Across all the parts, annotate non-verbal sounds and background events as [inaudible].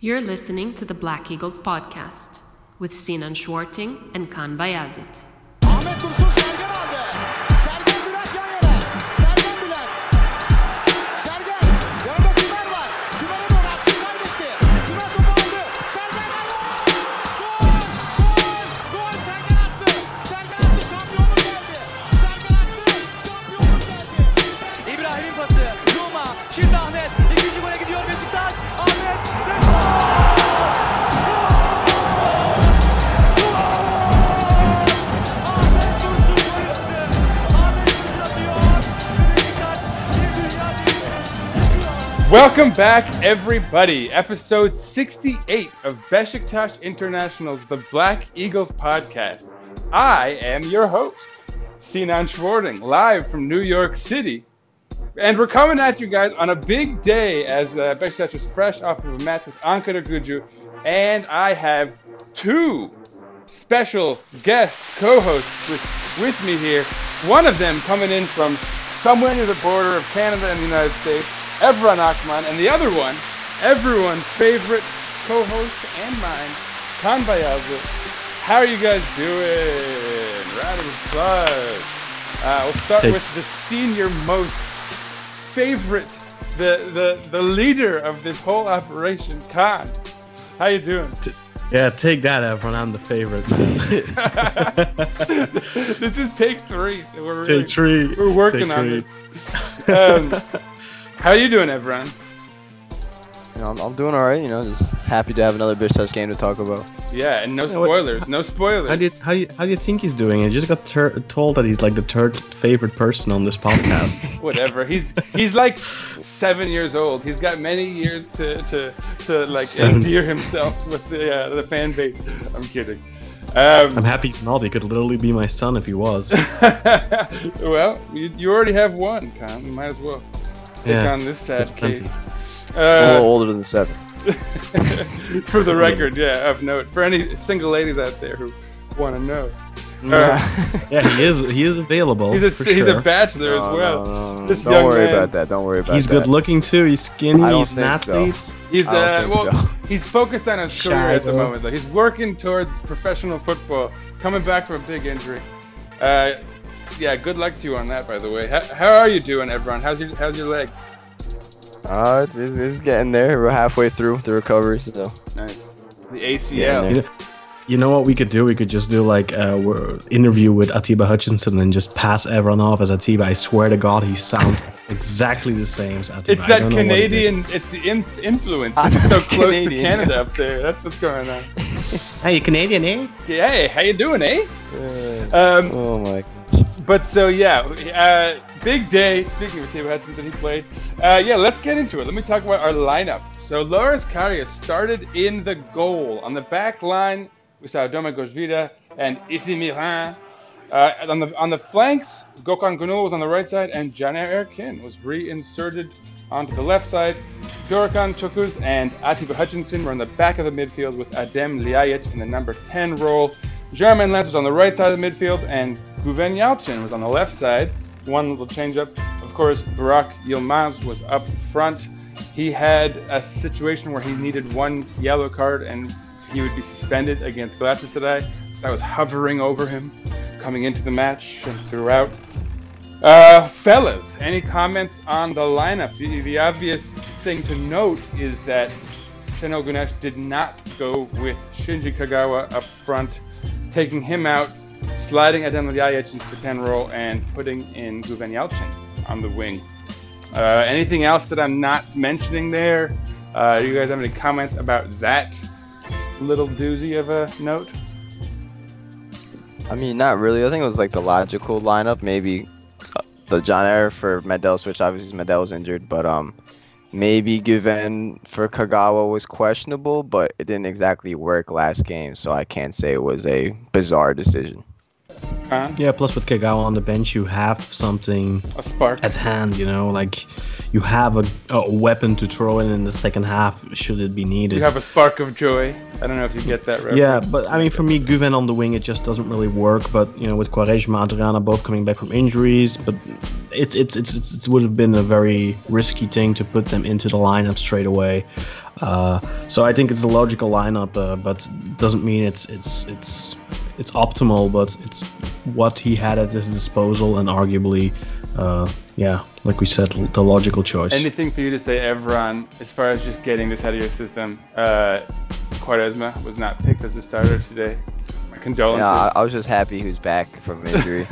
You're listening to the Black Eagles podcast with Sinan Schwarting and Kaan Bayazit. Welcome back, everybody. Episode 68 of Besiktas International's The Black Eagles podcast. I am your host, Sinan Schwarting, live from New York City. And we're coming at you guys on a big day as uh, Besiktas is fresh off of a match with Ankaragücü. And I have two special guest co-hosts with, with me here. One of them coming in from somewhere near the border of Canada and the United States, Evran Akman, and the other one, everyone's favorite co-host and mine, Kaan Bayazit. How are you guys doing? Round of applause. Uh, we'll start Take- with the senior most favorite, the, the the leader of this whole operation, Kaan. How you doing? Yeah, take that, Everyone. I'm the favorite, man. [laughs] this is take three, so we're really, take three. we're working Take on three. this. Um, [laughs] how are you doing, everyone? You know, I'm, I'm doing all right. You know, just happy to have another Besiktas game to talk about. Yeah, and no Yeah, what- spoilers, no spoilers. How do you, how you, how do you think he's doing? I just got tur- told that he's like the third favorite person on this podcast. [laughs] Whatever. He's he's like seven years old. He's got many years to to, to like Seven. endear himself with the uh, the fan base. I'm kidding. Um, I'm happy he's not. He could literally be my son if he was. [laughs] well, you, you already have one, Kaan. You might as well take Yeah, on this sad that's plenty. case. I'm a little Uh, older than seven. [laughs] for the record, yeah, of note. For any single ladies out there who want to know. Uh, [laughs] yeah, he is. He is available. he's a for he's sure. a bachelor No, as well. no, no, no. This Don't young worry man. about that. Don't worry about He's that. He's good looking too. He's skinny. I don't He's an think so. athlete. He's uh, well, so. [laughs] he's focused on his career at the moment. Though he's working towards professional football, coming back from a big injury. Uh, yeah, good luck to you on that, by the way. How, how are you doing, everyone? How's your How's your leg? Uh, it's, it's, it's getting there. We're halfway through the recovery, so Nice. The ACL. man. You know, what we could do? We could just do like a interview with Atiba Hutchinson and just pass everyone off as Atiba. I swear to God, he sounds exactly the same as Atiba. It's I that don't know it is. Canadian. It's the in, influence. I'm It's so close to Canadian. Canada up there. That's what's going on. [laughs] Hey, you Canadian, eh? Yeah, hey, how you doing, eh? Uh, Um, oh my gosh. But so yeah, uh, big day. Speaking of Steve Hutchinson, he played. Uh, yeah, let's get into it. Let me talk about our lineup. So Loris Karius started in the goal on the back line. We saw Domagoj Vida and Issy Mirin. Uh, on the on the flanks, Gökhan Gönül was on the right side, and Caner Erkin was reinserted onto the left side. Gurkan Tukuz and Atiba Hutchinson were on the back of the midfield with Adem Ljajic in the number 10 role. Jeremain Lens was on the right side of the midfield, and Guven Yalçın was on the left side. One little change up. Of course, Burak Yilmaz was up front. He had a situation where he needed one yellow card and he would be suspended against Galatasaray. So I was hovering over him coming into the match and throughout. Uh, fellas, any comments on the lineup? The, the obvious thing to note is that Şenol Güneş did not go with Shinji Kagawa up front, taking him out, sliding Adem Ljajic into the 10 role, and putting in Guven on the wing. Uh, anything else that I'm not mentioning there? Uh, do you guys have any comments about that little doozy of a note? I mean, not really. I think it was like the logical lineup. Maybe uh, the Caner for Medel switch. Obviously, Medel was injured, but um, maybe Guven for Kagawa was questionable, but it didn't exactly work last game, so I can't say it was a bizarre decision. Huh? Yeah, plus with Kagawa on the bench, you have something A spark. at hand, you know, like you have a, a weapon to throw in in the second half should it be needed. You have a spark of joy. I don't know if you get that reference. yeah, but I mean, for me, Guven on the wing, it just doesn't really work. But you know, with Quaresma, and Adriano both coming back from injuries, but it's it's it's, it's it would have been a very risky thing to put them into the lineup straight away. Uh, so I think it's a logical lineup, uh, but doesn't mean it's it's it's it's optimal. But it's what he had at his disposal, and arguably, uh, yeah, like we said, the logical choice. Anything for you to say, Evran, as far as just getting this out of your system? Uh, Quaresma was not picked as a starter today. My condolences. Yeah, I, I was just happy he was back from injury. [laughs]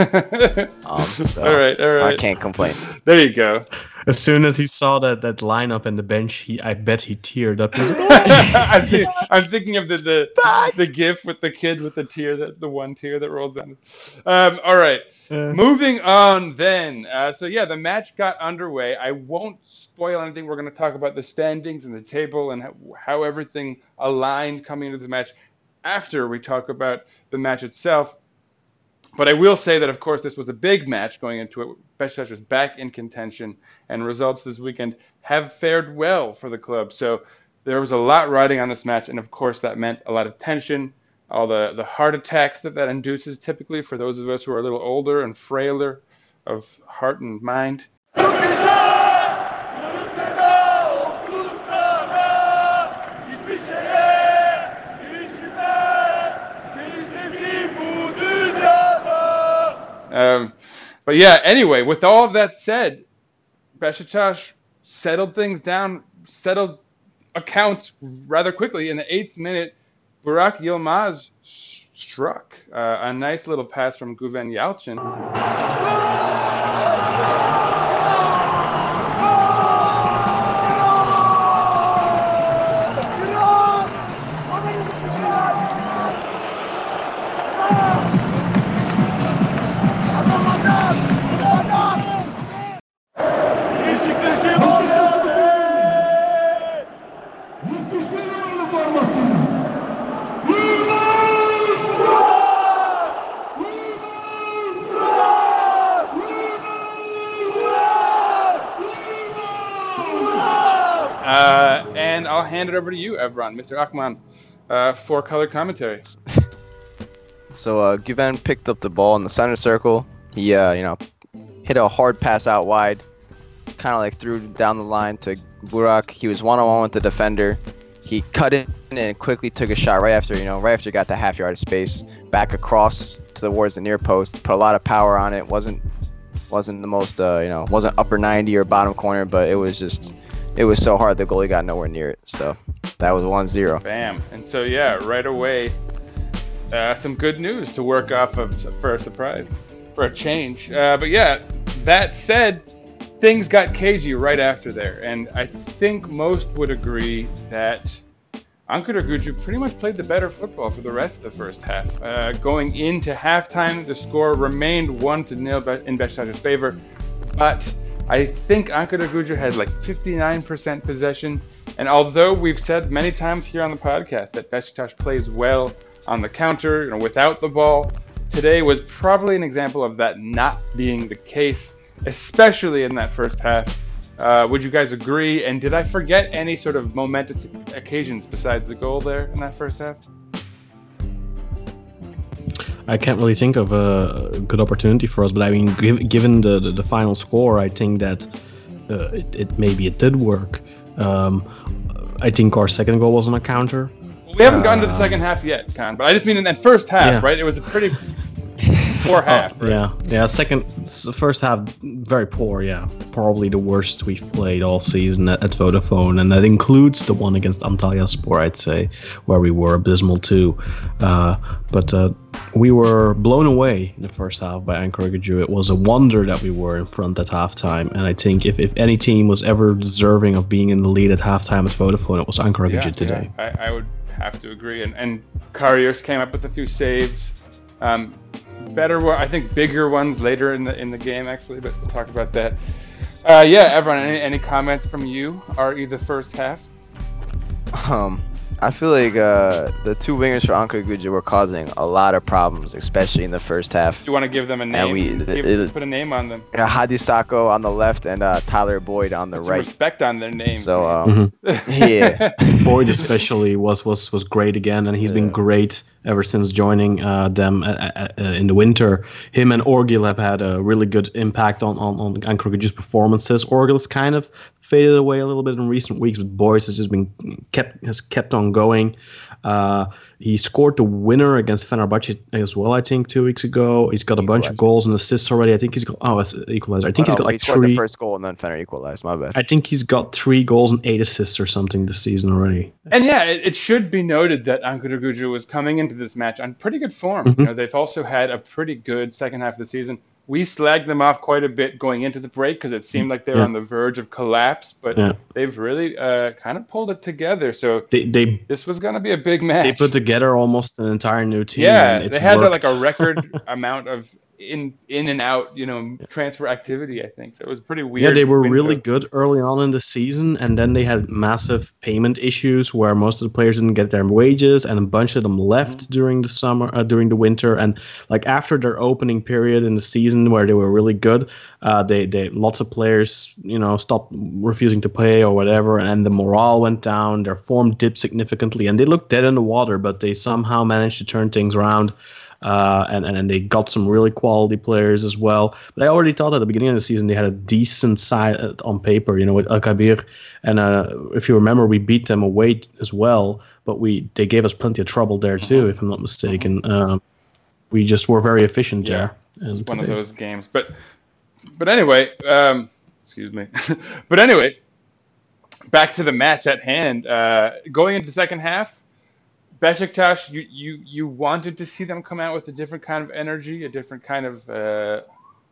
um, so all right, all right. I can't complain. There you go. As soon as he saw that that lineup and the bench, he I bet he teared up. [laughs] I'm, thi- I'm thinking of the the, the gif with the kid with the tear that the one tear that rolls down. Um, all right, Uh, moving on then. Uh, so yeah, the match got underway. I won't spoil anything. We're going to talk about the standings and the table and how, how everything aligned coming into the match after we talk about the match itself. But I will say that, of course, this was a big match going into it. Besiktas was back in contention, and results this weekend have fared well for the club. So there was a lot riding on this match, and of course, that meant a lot of tension, all the, the heart attacks that that induces typically for those of us who are a little older and frailer of heart and mind. Um, but yeah, anyway, with all of that said, Besiktas settled things down, settled accounts rather quickly. In the eighth minute, Burak Yilmaz struck uh, a nice little pass from Guven Yalçın. I'll hand it over to you, Evran, Mr. Akman, uh, for color commentary. [laughs] So uh, Guven picked up the ball in the center circle. He, uh, you know, hit a hard pass out wide, kind of like threw down the line to Burak. He was one-on-one with the defender. He cut in and quickly took a shot right after, you know, right after he got the half yard of space, back across to the towards the near post. Put a lot of power on it. wasn't wasn't the most, uh, you know, wasn't upper 90 or bottom corner, but it was just, it was so hard the goalie got nowhere near it. So that was 1-0. Bam. And so, yeah, right away, uh, some good news to work off of for a surprise, for a change. Uh, but yeah, that said, things got cagey right after there. And I think most would agree that Ankara Gucu pretty much played the better football for the rest of the first half. Uh, going into halftime, the score remained 1 to 0 in Besiktas's favor. But I think Ankara Gucu had like 59% possession. And although we've said many times here on the podcast that Besiktas plays well on the counter, you know, without the ball, today was probably an example of that not being the case, especially in that first half. Uh, would you guys agree? And did I forget any sort of momentous occasions besides the goal there in that first half? I can't really think of a good opportunity for us, but I mean, giv given the, the, the final score, I think that uh, it, it maybe it did work. Um, I think our second goal was on a counter. We haven't gotten to the second half yet, Kaan, but I just mean in that first half, Yeah. right? It was a pretty poor half. right? Yeah, yeah. Second, first half, very poor. Yeah, probably the worst we've played all season at, at Vodafone, and that includes the one against Antalyaspor, I'd say, where we were abysmal too. Uh, but uh, we were blown away in the first half by Ankara Gucu. It was a wonder that we were in front at halftime, and I think if, if any team was ever deserving of being in the lead at halftime at Vodafone, it was Ankara Yeah, today. yeah, I, I would have to agree. And, and Karius came up with a few saves. Um, better, I think, bigger ones later in the in the game actually. But we'll talk about that. Uh, yeah, everyone. Any, any comments from you? Are you the first half? Um, I feel like uh, the two wingers for Ankaragücü were causing a lot of problems, especially in the first half. Do you want to give them a name? And name? we- Give- it- put a name on them. Uh, Hadi Sacko on the left and uh, Tyler Boyd on the Some right. respect on their names. So man. um, [laughs] yeah, [laughs] Boyd especially was was was great again, and he's been great ever since joining uh, them uh, uh, uh, in the winter. Him and Orgill have had a really good impact on on on Ankaragücü's performances. Orgill's kind of faded away a little bit in recent weeks, but Boyd has just been kept has kept on going. Uh, he scored the winner against Fenerbahce as well, I think, two weeks ago. He's got a bunch of goals and assists already. I think he's got oh, it's equalizer. I think Oh, he's no, got he like scored three. the first goal and then Fener equalized. My bad. I think he's got three goals and eight assists or something this season already. And yeah, it, it should be noted that Ankaragücü was coming into this match on pretty good form. Mm-hmm. You know, they've also had a pretty good second half of the season. We slagged them off quite a bit going into the break because it seemed like they were Yeah. on the verge of collapse, but Yeah. they've really uh, kind of pulled it together. So They they this was going to be a big match. they put together almost an entire new team. yeah, they had worked. like a record [laughs] amount of in in and out, you know, transfer activity. I think so. It was pretty weird. Yeah, they were window. really good early on in the season, and then they had massive payment issues where most of the players didn't get their wages, and a bunch of them left Mm-hmm. during the summer, uh, during the winter, and like after their opening period in the season where they were really good, uh, they they lots of players you know stopped refusing to pay or whatever, and the morale went down, their form dipped significantly, and they looked dead in the water, but they somehow managed to turn things around. Uh, and, and and they got some really quality players as well. But I already thought at the beginning of the season they had a decent side uh, on paper, you know, with El Kabir. And uh, if you remember, we beat them away as well, but we they gave us plenty of trouble there too, if I'm not mistaken. Um, we just were very efficient Yeah. there. And one of those games. But but anyway, um, excuse me. [laughs] but anyway, back to the match at hand. Uh, going into the second half, Besiktas, you, you you wanted to see them come out with a different kind of energy, a different kind of uh,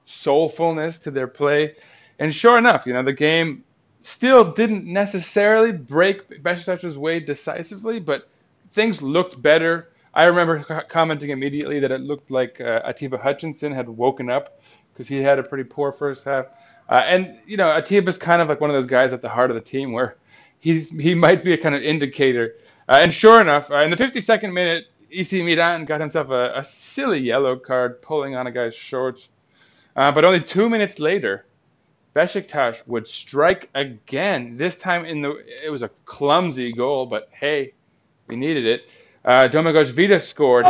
soulfulness to their play, and sure enough, you know the game still didn't necessarily break Besiktas's way decisively, but things looked better. I remember commenting immediately that it looked like uh, Atiba Hutchinson had woken up because he had a pretty poor first half. Uh, and you know, Atiba's kind of like one of those guys at the heart of the team where he's he might be a kind of indicator. Uh, and sure enough, uh, in the 52nd minute, EC Milan got himself a, a silly yellow card pulling on a guy's shorts. Uh, but only two minutes later, Besiktas would strike again. This time in the it was a clumsy goal, but hey, we needed it. Uh, Domagoj Vida scored.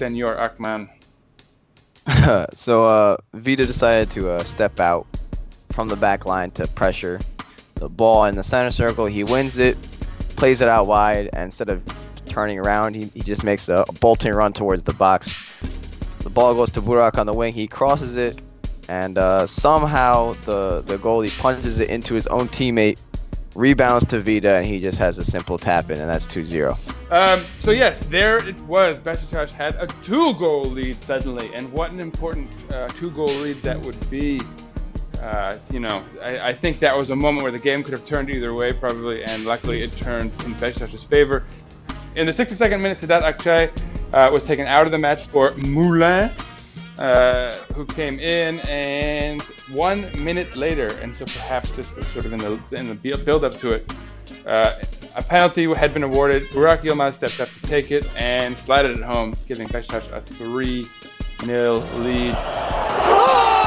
Senor Akman. [laughs] so uh, Vida decided to uh, step out from the back line to pressure the ball in the center circle. He wins it, plays it out wide, and instead of turning around, he, he just makes a bolting run towards the box. The ball goes to Burak on the wing. He crosses it, and uh, somehow the, the goalie punches it into his own teammate, rebounds to Vida, and he just has a simple tap in, and that's 2 0. Um, so yes, there it was. Besiktas had a two-goal lead suddenly, and what an important uh, two-goal lead that would be. Uh, you know, I, I think that was a moment where the game could have turned either way, probably, and luckily it turned in Besiktas' favor. In the 62nd minute, Sedat Ağçay uh, was taken out of the match for Moulin, uh, who came in, and one minute later, and so perhaps this was sort of in the in the build- build-up to it. Uh, a penalty had been awarded. Burak Yilmaz stepped up to take it and slided it home, giving Besiktas a 3 0 lead.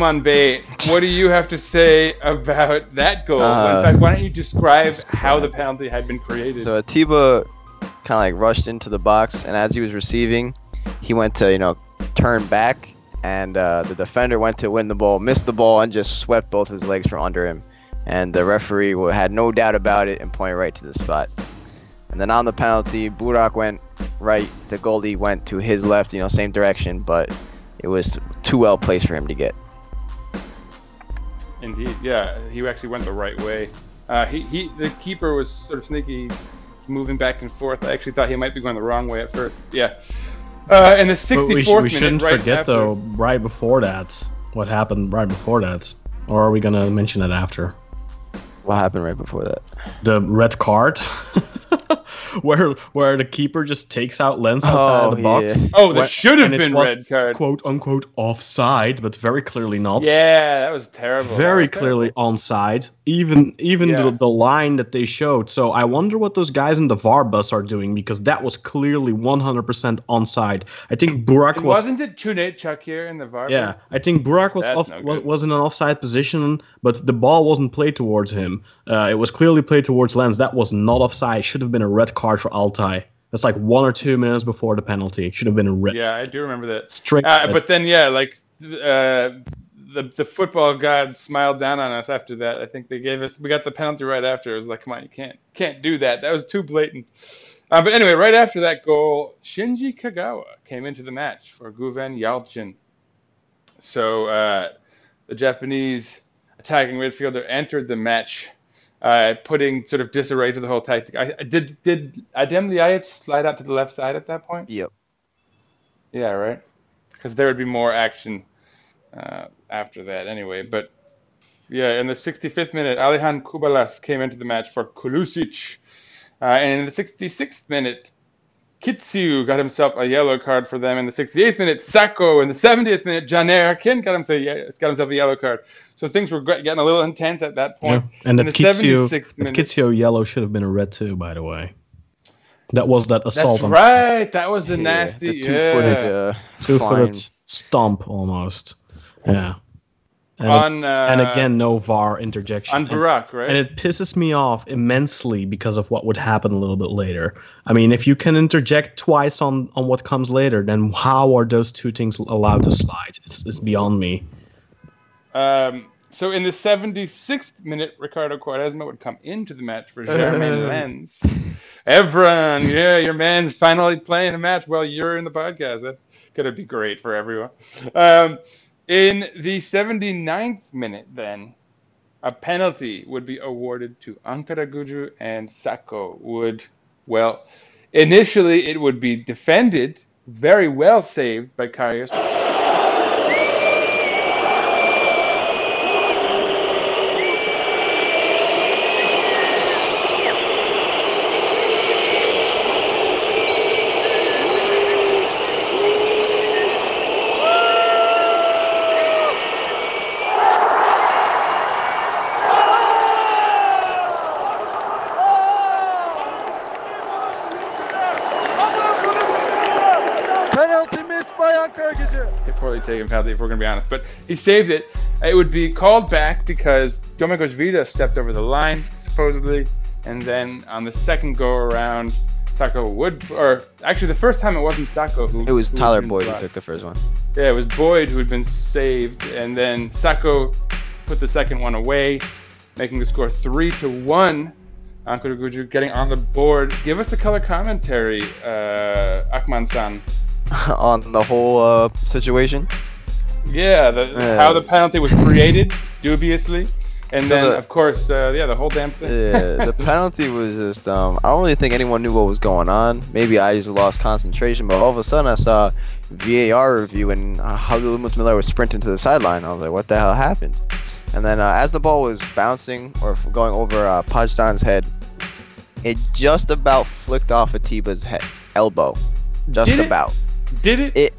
Akman Bey, what do you have to say about that goal? Uh, In fact, why don't you describe how the penalty had been created? So Atiba kind of like rushed into the box, and as he was receiving, he went to you know turn back, and uh, the defender went to win the ball, missed the ball, and just swept both his legs from under him. And the referee had no doubt about it and pointed right to the spot. And then on the penalty, Burak went right, the goalie went to his left, you know, same direction, but it was too well placed for him to get. Indeed, yeah, he actually went the right way. Uh, he, he, the keeper was sort of sneaky, moving back and forth. I actually thought he might be going the wrong way at first. Yeah. Uh, in the 64th But we, sh- we minute, shouldn't right forget after- though, right before that, what happened right before that, or are we gonna mention it after? What happened right before that? The red card, [laughs] [laughs] where where the keeper just takes out Lens outside Oh, of the box. yeah. Oh, that should have been was red card. quote unquote offside, but very clearly not. Yeah, that was terrible. Very was clearly terrible. onside. Even even Yeah. the, the line that they showed. So I wonder what those guys in the VAR bus are doing because that was clearly 100% onside. I think Burak And was. wasn't it Cüneyt Çakır here in the VAR? Yeah, I think Burak was off, no was, good. was in an offside position, but the ball wasn't played towards him. Uh, it was clearly played towards Lens. That was not offside. Should have been a red card for Altai. That's like one or two minutes before the penalty. It should have been a red. Yeah, I do remember that. Straight. Uh, but then, yeah, like uh, the the football gods smiled down on us after that. I think they gave us we got the penalty right after. It was like, come on, you can't can't do that. That was too blatant. Uh, but anyway, right after that goal, Shinji Kagawa came into the match for Guven Yalçın. So uh, the Japanese attacking midfielder entered the match, uh, putting sort of disarray to the whole tactic. I, I- did did Adem Ljajic slide out to the left side at that point? Yep. Yeah, right. Because there would be more action uh, after that, anyway. But yeah, in the 65th minute, Alihan Kubalas came into the match for Kulusic, uh, and in the 66th minute, Kitsiou got himself a yellow card for them. In the 68th minute, Sacko. In the 70th minute, Caner Erkin got himself, got himself a yellow card. So things were getting a little intense at that Yeah. point. And in that the Kitsiou, 76th minute- Kitsiou yellow should have been a red too, by the way. That was that assault That's on right. That was the Yeah, nasty. the two-footed uh, two flying- footed stomp almost. Yeah. And, on uh, and again, no VAR interjection. on And- Burak, right? And it pisses me off immensely because of what would happen a little bit later. I mean, if you can interject twice on, on what comes later, then how are those two things allowed to slide? It's, it's beyond me. Um, so in the 76th minute, Ricardo Quaresma would come into the match for Jeremain [laughs] Lens. Evran, yeah, your man's finally playing a match while you're in the podcast. That's gonna be great for everyone. Um, in the 79th minute, then a penalty would be awarded to Ankaragücü and Sacko would, well, initially it would be defended, very well saved by Karius. Penalty missed by Ankara Gücü. Taken penalty, if we're going to be honest. But he saved it. It would be called back because Domagoj Vida stepped over the line, supposedly. And then on the second go around, Sacko would, or actually the first time it wasn't Sacko who. It was who Tyler Boyd who took the first one. Yeah, it was Boyd who had been saved. And then Sacko put the second one away, making the score 3 to 1. Ankaragücü getting on the board. Give us the color commentary, uh, Akman san. [laughs] on the whole uh, situation. Yeah, the, Yeah. how the penalty was created, dubiously, and So then the- of course, uh, yeah, the whole damn thing. Yeah, the [laughs] penalty was just. Um, I don't really think anyone knew what was going on. Maybe I just lost concentration, but all of a sudden I saw VAR review and uh, Halil Meler was sprinting to the sideline. I was like, what the hell happened? And then uh, as the ball was bouncing or going over uh, Pajdan's head, it just about flicked off Atiba's head, elbow. Just Did it? Did it? It,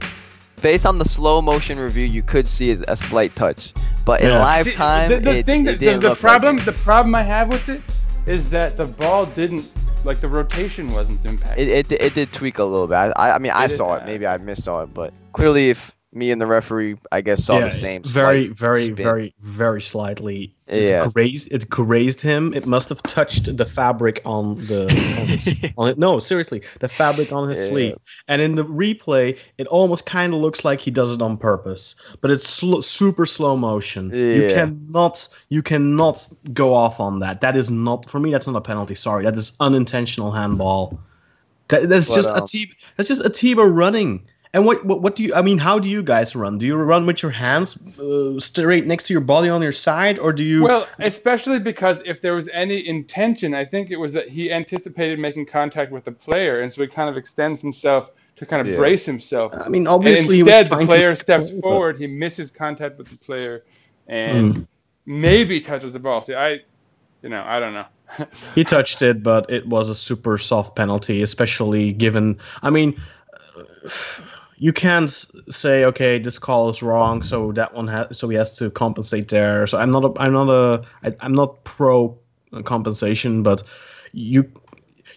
based on the slow motion review, you could see a slight touch, But in Yeah. live See, time, the, the it, thing that the, didn't the problem Like the problem I have with it is that the ball didn't like the rotation wasn't impacted. it, it, it did tweak a little bit. I, I mean, I Did it? saw Uh, it. Maybe I missed saw it, but clearly, if me and the referee, I guess, saw Yeah, the same. Very, very, spin. very, very slightly. It Yeah. grazed. It grazed him. It must have touched the fabric on the. On his, [laughs] on it. No, seriously, the fabric on his Yeah. sleeve. And in the replay, it almost kind of looks like he does it on purpose, but it's sl- super slow motion. You cannot, you cannot go off on that. That is not for me. That's not a penalty. Sorry, that is unintentional handball. That, that's But, just um, Atiba. That's just Atiba running. And what, what what do you? I mean, how do you guys run? Do you run with your hands uh, straight next to your body on your side, or do you? Well, especially because if there was any intention, I think it was that he anticipated making contact with the player, and so he kind of extends himself to kind of Yeah. brace himself. I mean, And obviously, he was instead, the trying to player steps forward, he misses contact with the player, and Mm. maybe touches the ball. See, I, you know, I don't know. [laughs] He touched it, but it was a super soft penalty, especially given. I mean, uh, you can't say, okay, this call is wrong, so that one has, so he has to compensate there. So I'm not, a, I'm not a, I, I'm not pro compensation, but you,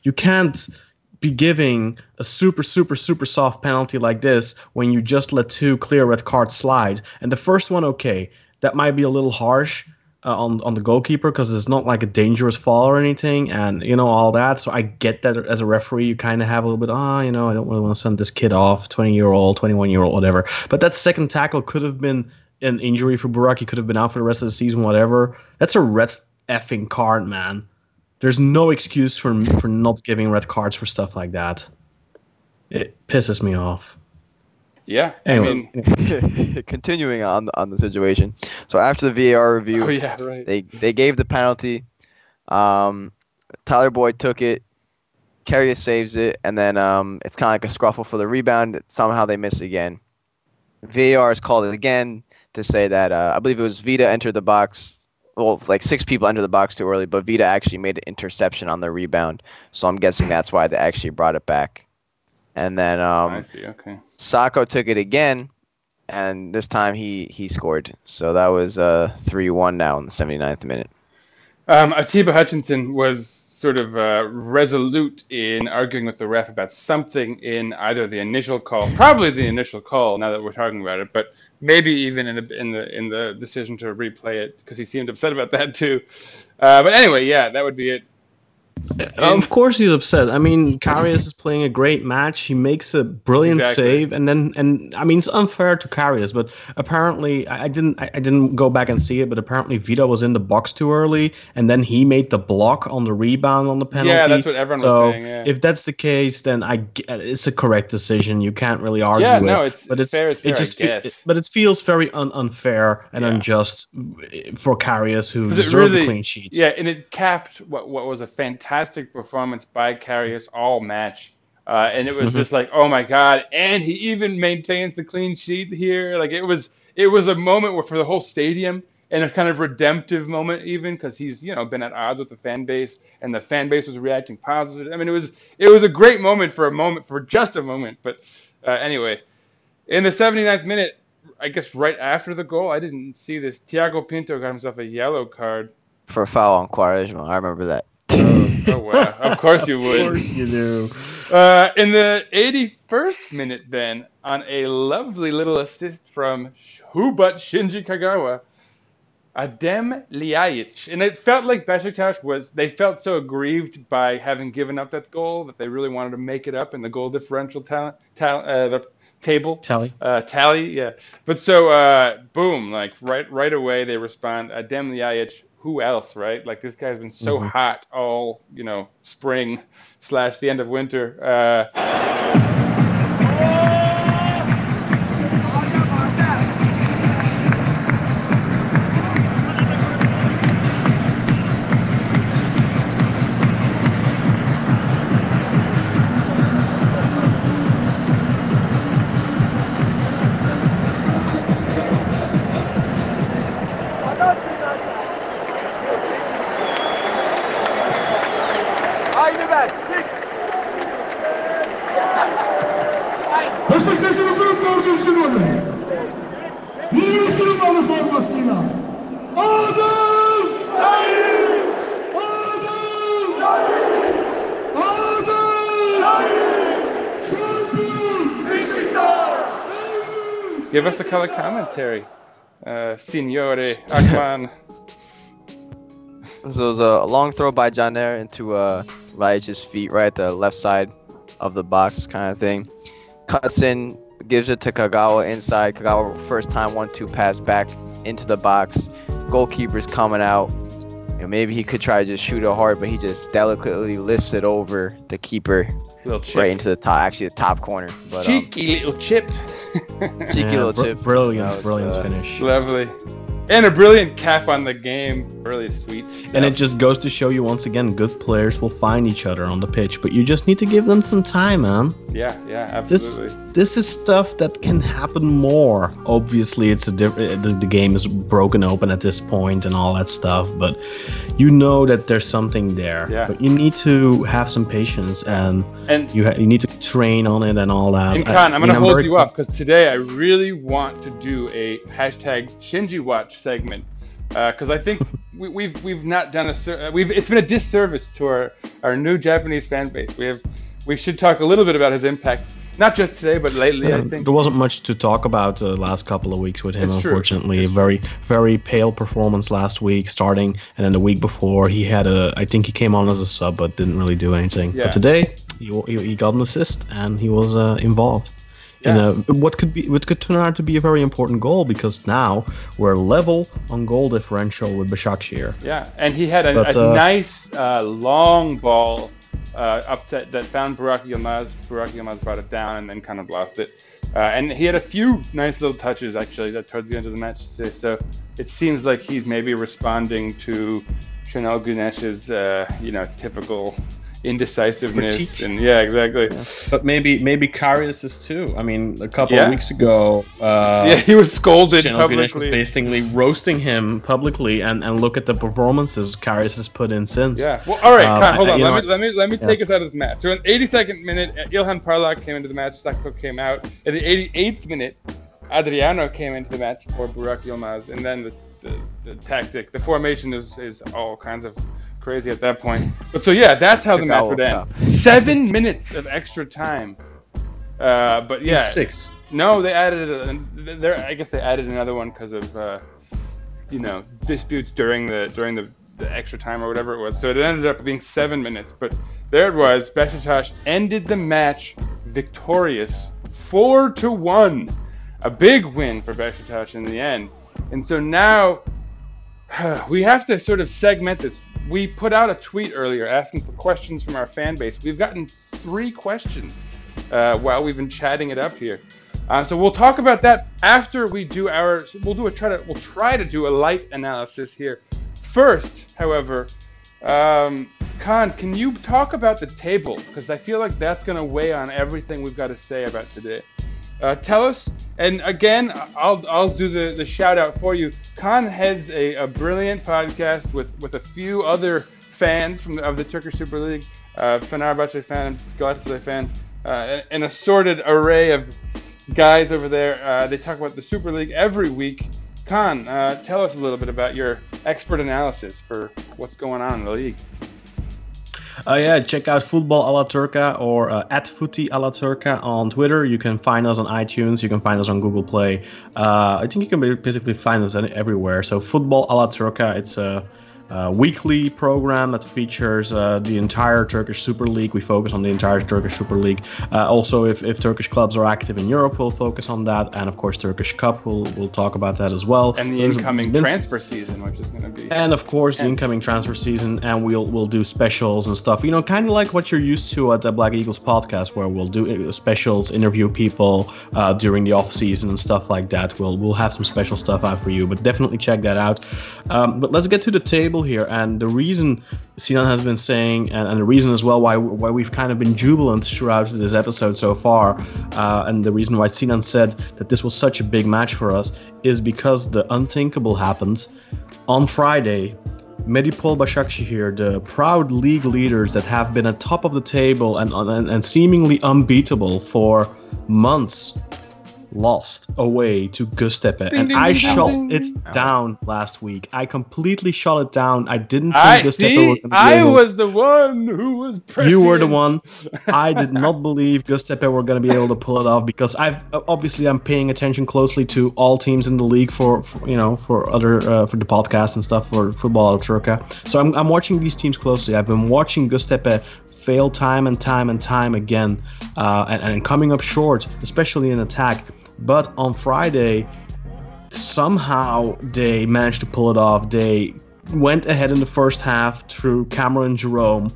you can't be giving a super, super, super soft penalty like this when you just let two clear red cards slide. And the first one, okay, that might be a little harsh uh, on on the goalkeeper because it's not like a dangerous fall or anything, and you know all that. So I get that as a referee, you kind of have a little bit, ah, you know, I don't really want to send this kid off, twenty year old, twenty one year old, whatever. But that second tackle could have been an injury for Burak. He could have been out for the rest of the season, whatever. That's a red effing card, man. There's no excuse for for not giving red cards for stuff like that. It pisses me off. Yeah, Anyway. I mean, [laughs] Continuing on on the situation. So after the VAR review, oh yeah, right. they they gave the penalty. Um, Tyler Boyd took it. Karius saves it, and then um, it's kind of like a scruffle for the rebound. Somehow they miss again. VAR is called it again to say that uh, I believe it was Vida entered the box. Well, like six people entered the box too early, but Vida actually made an interception on the rebound. So I'm guessing that's why they actually brought it back. And then um, I see. Okay. Sacko took it again, and this time he he scored. So that was uh three one now in the 79th minute. Um, Atiba Hutchinson was sort of uh, resolute in arguing with the ref about something in either the initial call, probably the initial call. Now that we're talking about it, but maybe even in the in the in the decision to replay it because he seemed upset about that too. Uh, but anyway, yeah, that would be it. Uh, of course he's upset. I mean, Karius is playing a great match. He makes a brilliant Exactly. save, and then and I mean it's unfair to Karius, but apparently I I didn't I I didn't go back and see it, but apparently Vida was in the box too early, and then he made the block on the rebound on the penalty. Yeah, that's what everyone was so saying, yeah. if that's the case, then I it's a correct decision. You can't really argue Yeah, it. no, it's- but it's fair is fair, it just guess. but it feels very un- unfair and Yeah. unjust eh, for Karius who it deserved really- the clean sheets. Yeah, and it capped what what was a fantastic performance by Karius all match. Uh, and it was Mm-hmm. just like, oh my god! And he even maintains the clean sheet here. Like it was, it was a moment where for the whole stadium, and a kind of redemptive moment, even because he's you know been at odds with the fan base, and the fan base was reacting positively. I mean, it was it was a great moment for a moment, for just a moment. But uh, anyway, in the 79th minute, I guess right after the goal, I didn't see this. Tiago Pinto got himself a yellow card. For a foul on Quaresma, I remember that. Oh wow! of course you would. Of course you do. Uh, in the 81st minute, then, on a lovely little assist from Hubat Shinji Kagawa, Adem Ljajic. And it felt like Besiktas was, they felt so aggrieved by having given up that goal that they really wanted to make it up in the goal differential talent, tal- uh, the table. Tally. Uh, tally, yeah. But so, uh, boom, like right right away they respond, Adem Ljajic, who else, right? Like this guy's been so hot all, you know, spring [laughs] slash the end of winter. Uh, give us the color commentary, uh, Signore Akman. So it was a long throw by John into uh, feet, right at the left side of the box, kind of thing. Cuts in, gives it to Kagawa inside. Kagawa first time one two pass back into the box. Goalkeeper's coming out. You know, maybe he could try to just shoot it hard, but he just delicately lifts it over the keeper Little chip. right into the top, actually the top corner. But um, Cheeky little chip. [laughs] cheeky Yeah, little br- chip. Brilliant, was, brilliant uh, finish. Lovely. And a brilliant cap on the game. Really sweet. Stuff. And it just goes to show you once again, good players will find each other on the pitch, but you just need to give them some time, man. yeah, yeah, absolutely. this is stuff that can happen more. Obviously, it's a diff- uh, the, the game is broken open at this point and all that stuff, but you know that there's something there. Yeah. But you need to have some patience and And you ha- you need to train on it and all that. And I- Kaan, I'm I mean, gonna hold very- you up because today I really want to do a hashtag Shinji Watch segment because I think [laughs] we, we've we've not done a ser- uh, we've it's been a disservice to our our new Japanese fan base. We have we should talk a little bit about his impact, not just today but lately. I Um, think. there wasn't much to talk about the last couple of weeks with him, It's true. unfortunately. Very, very pale performance last week, starting, and then the week before he had a. I think he came on as a sub, but didn't really do anything. Yeah. But today he, he, he got an assist and he was uh, involved. In Yeah. a, what could be what could turn out to be a very important goal because now we're level on goal differential with Başakşehir. Yeah, and he had a, But, a uh, nice uh, long ball uh, up to, that found Baraki Yilmaz. Baraki Yilmaz brought it down and then kind of lost it. Uh, and he had a few nice little touches actually that towards the end of the match today. So it seems like he's maybe responding to Şenol Güneş's uh, you know typical indecisiveness Critique. and yeah exactly But maybe maybe Karius is too. I mean, a couple Yeah. of weeks ago, uh, yeah he was scolded Şenol publicly basically roasting him publicly, and, and look at the performances Karius has put in since. Yeah. Well, all right, Um, hold on. Let know me, let me let me yeah. take us out of this match. So in the 82nd minute, Ilhan Parlak came into the match. Sacko came out. At the 88th minute, Adriano came into the match for Burak Yilmaz, and then the, the, the tactic, the formation is is all kinds of crazy at that point. But so yeah, that's how the match would end. Seven minutes of extra time. Uh, but yeah, Six. no, they added. A, there, I guess they added another one because of, uh, you know, disputes during the during the, the extra time or whatever it was. So it ended up being seven minutes. But there it was. Besiktas ended the match victorious, four to one, a big win for Besiktas in the end. And so now [sighs] we have to sort of segment this. We put out a tweet earlier asking for questions from our fan base. We've gotten three questions uh, while we've been chatting it up here. Uh, so we'll talk about that after we do our. We'll do a try to. We'll try to do a light analysis here. First, however, um, Kaan, can you talk about the table? Because I feel like that's going to weigh on everything we've got to say about today. Uh, tell us, and again, I'll I'll do the, the shout out for you. Kaan heads a, a brilliant podcast with, with a few other fans from the, of the Turkish Super League, uh, Fenerbahce fan, Galatasaray fan, uh, an assorted array of guys over there. Uh, they talk about the Super League every week. Kaan, uh, tell us a little bit about your expert analysis for what's going on in the league. Uh, yeah, check out Football Ala Turca or uh, at Footy Ala Turca on Twitter. You can find us on iTunes. You can find us on Google Play. Uh, I think you can ba- basically find us everywhere. So Football Ala Turca, it's a, a weekly program that features uh, the entire Turkish Super League. We focus on the entire Turkish Super League. Uh, also, if, if Turkish clubs are active in Europe, we'll focus on that. And of course, Turkish Cup, we'll, we'll talk about that as well. And the incoming been- transfer season, which is going to be. and of course the incoming transfer season and we'll we'll do specials and stuff you know kind of like what you're used to at the black eagles podcast where we'll do uh, specials interview people uh, during the off season and stuff like that we'll we'll have some special stuff out for you but definitely check that out um, but let's get to the table here and the reason Sinan has been saying and, and the reason as well why why we've kind of been jubilant throughout this episode so far uh, and the reason why Sinan said that this was such a big match for us is because the unthinkable happened on Friday, Medipol Başakşehir, the proud league leaders that have been at top of the table and, and, and seemingly unbeatable for months, lost away to Göztepe, Ding, and ding, I ding, ding, shut ding. it down last week. I completely shot it down. I didn't think I Göztepe see. was gonna be I able- was the one who was prescient. You were the one. I did [laughs] not believe Göztepe were going to be able to pull it off because I've obviously I'm paying attention closely to all teams in the league for, for you know for other uh, for the podcast and stuff for football Turka. So I'm, I'm watching these teams closely. I've been watching Göztepe fail time and time and time again, uh, and, and coming up short, especially in attack. But on Friday, somehow they managed to pull it off. They went ahead in the first half through Cameron Jerome.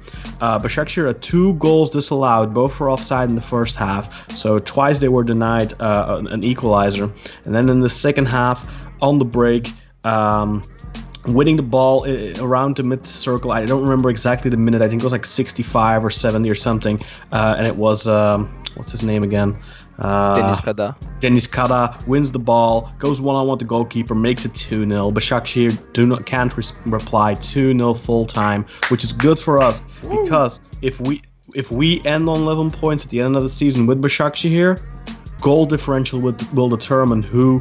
Uh, Başakşehir had two goals disallowed, both were offside in the first half. So twice they were denied uh, an- equalizer. And then in the second half, on the break, um, winning the ball around the mid circle. I don't remember exactly the minute. I think it was like 65 or 70 or something. Uh, and it was um, what's his name again? Uh, Deniz Kadah. Deniz Kadah wins the ball, goes one on one with the goalkeeper, makes it 2 0. Başakşehir do not can't res- reply 2 0 full time, which is good for us because if we if we end on 11 points at the end of the season with Başakşehir, goal differential will, will determine who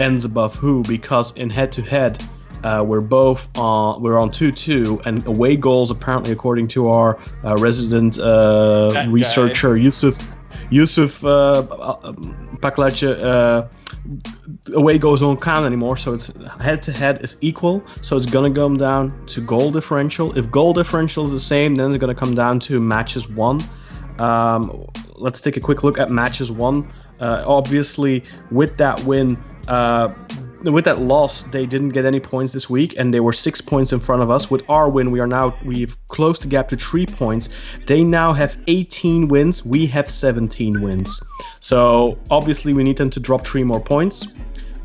ends above who because in head to head uh, we're both on we're on 2-2 and away goals apparently according to our uh, resident uh, That guy. researcher Yusuf Yusuf uh, uh, Paklace, uh, away goals don't count anymore so it's head to head is equal so it's gonna come down to goal differential if goal differential is the same then it's gonna come down to matches won um, let's take a quick look at matches won. Uh, obviously, with that win, uh, with that loss, they didn't get any points this week, and they were six points in front of us. With our win, we are now we've closed the gap to three points. They now have 18 wins. We have 17 wins. So obviously, we need them to drop three more points.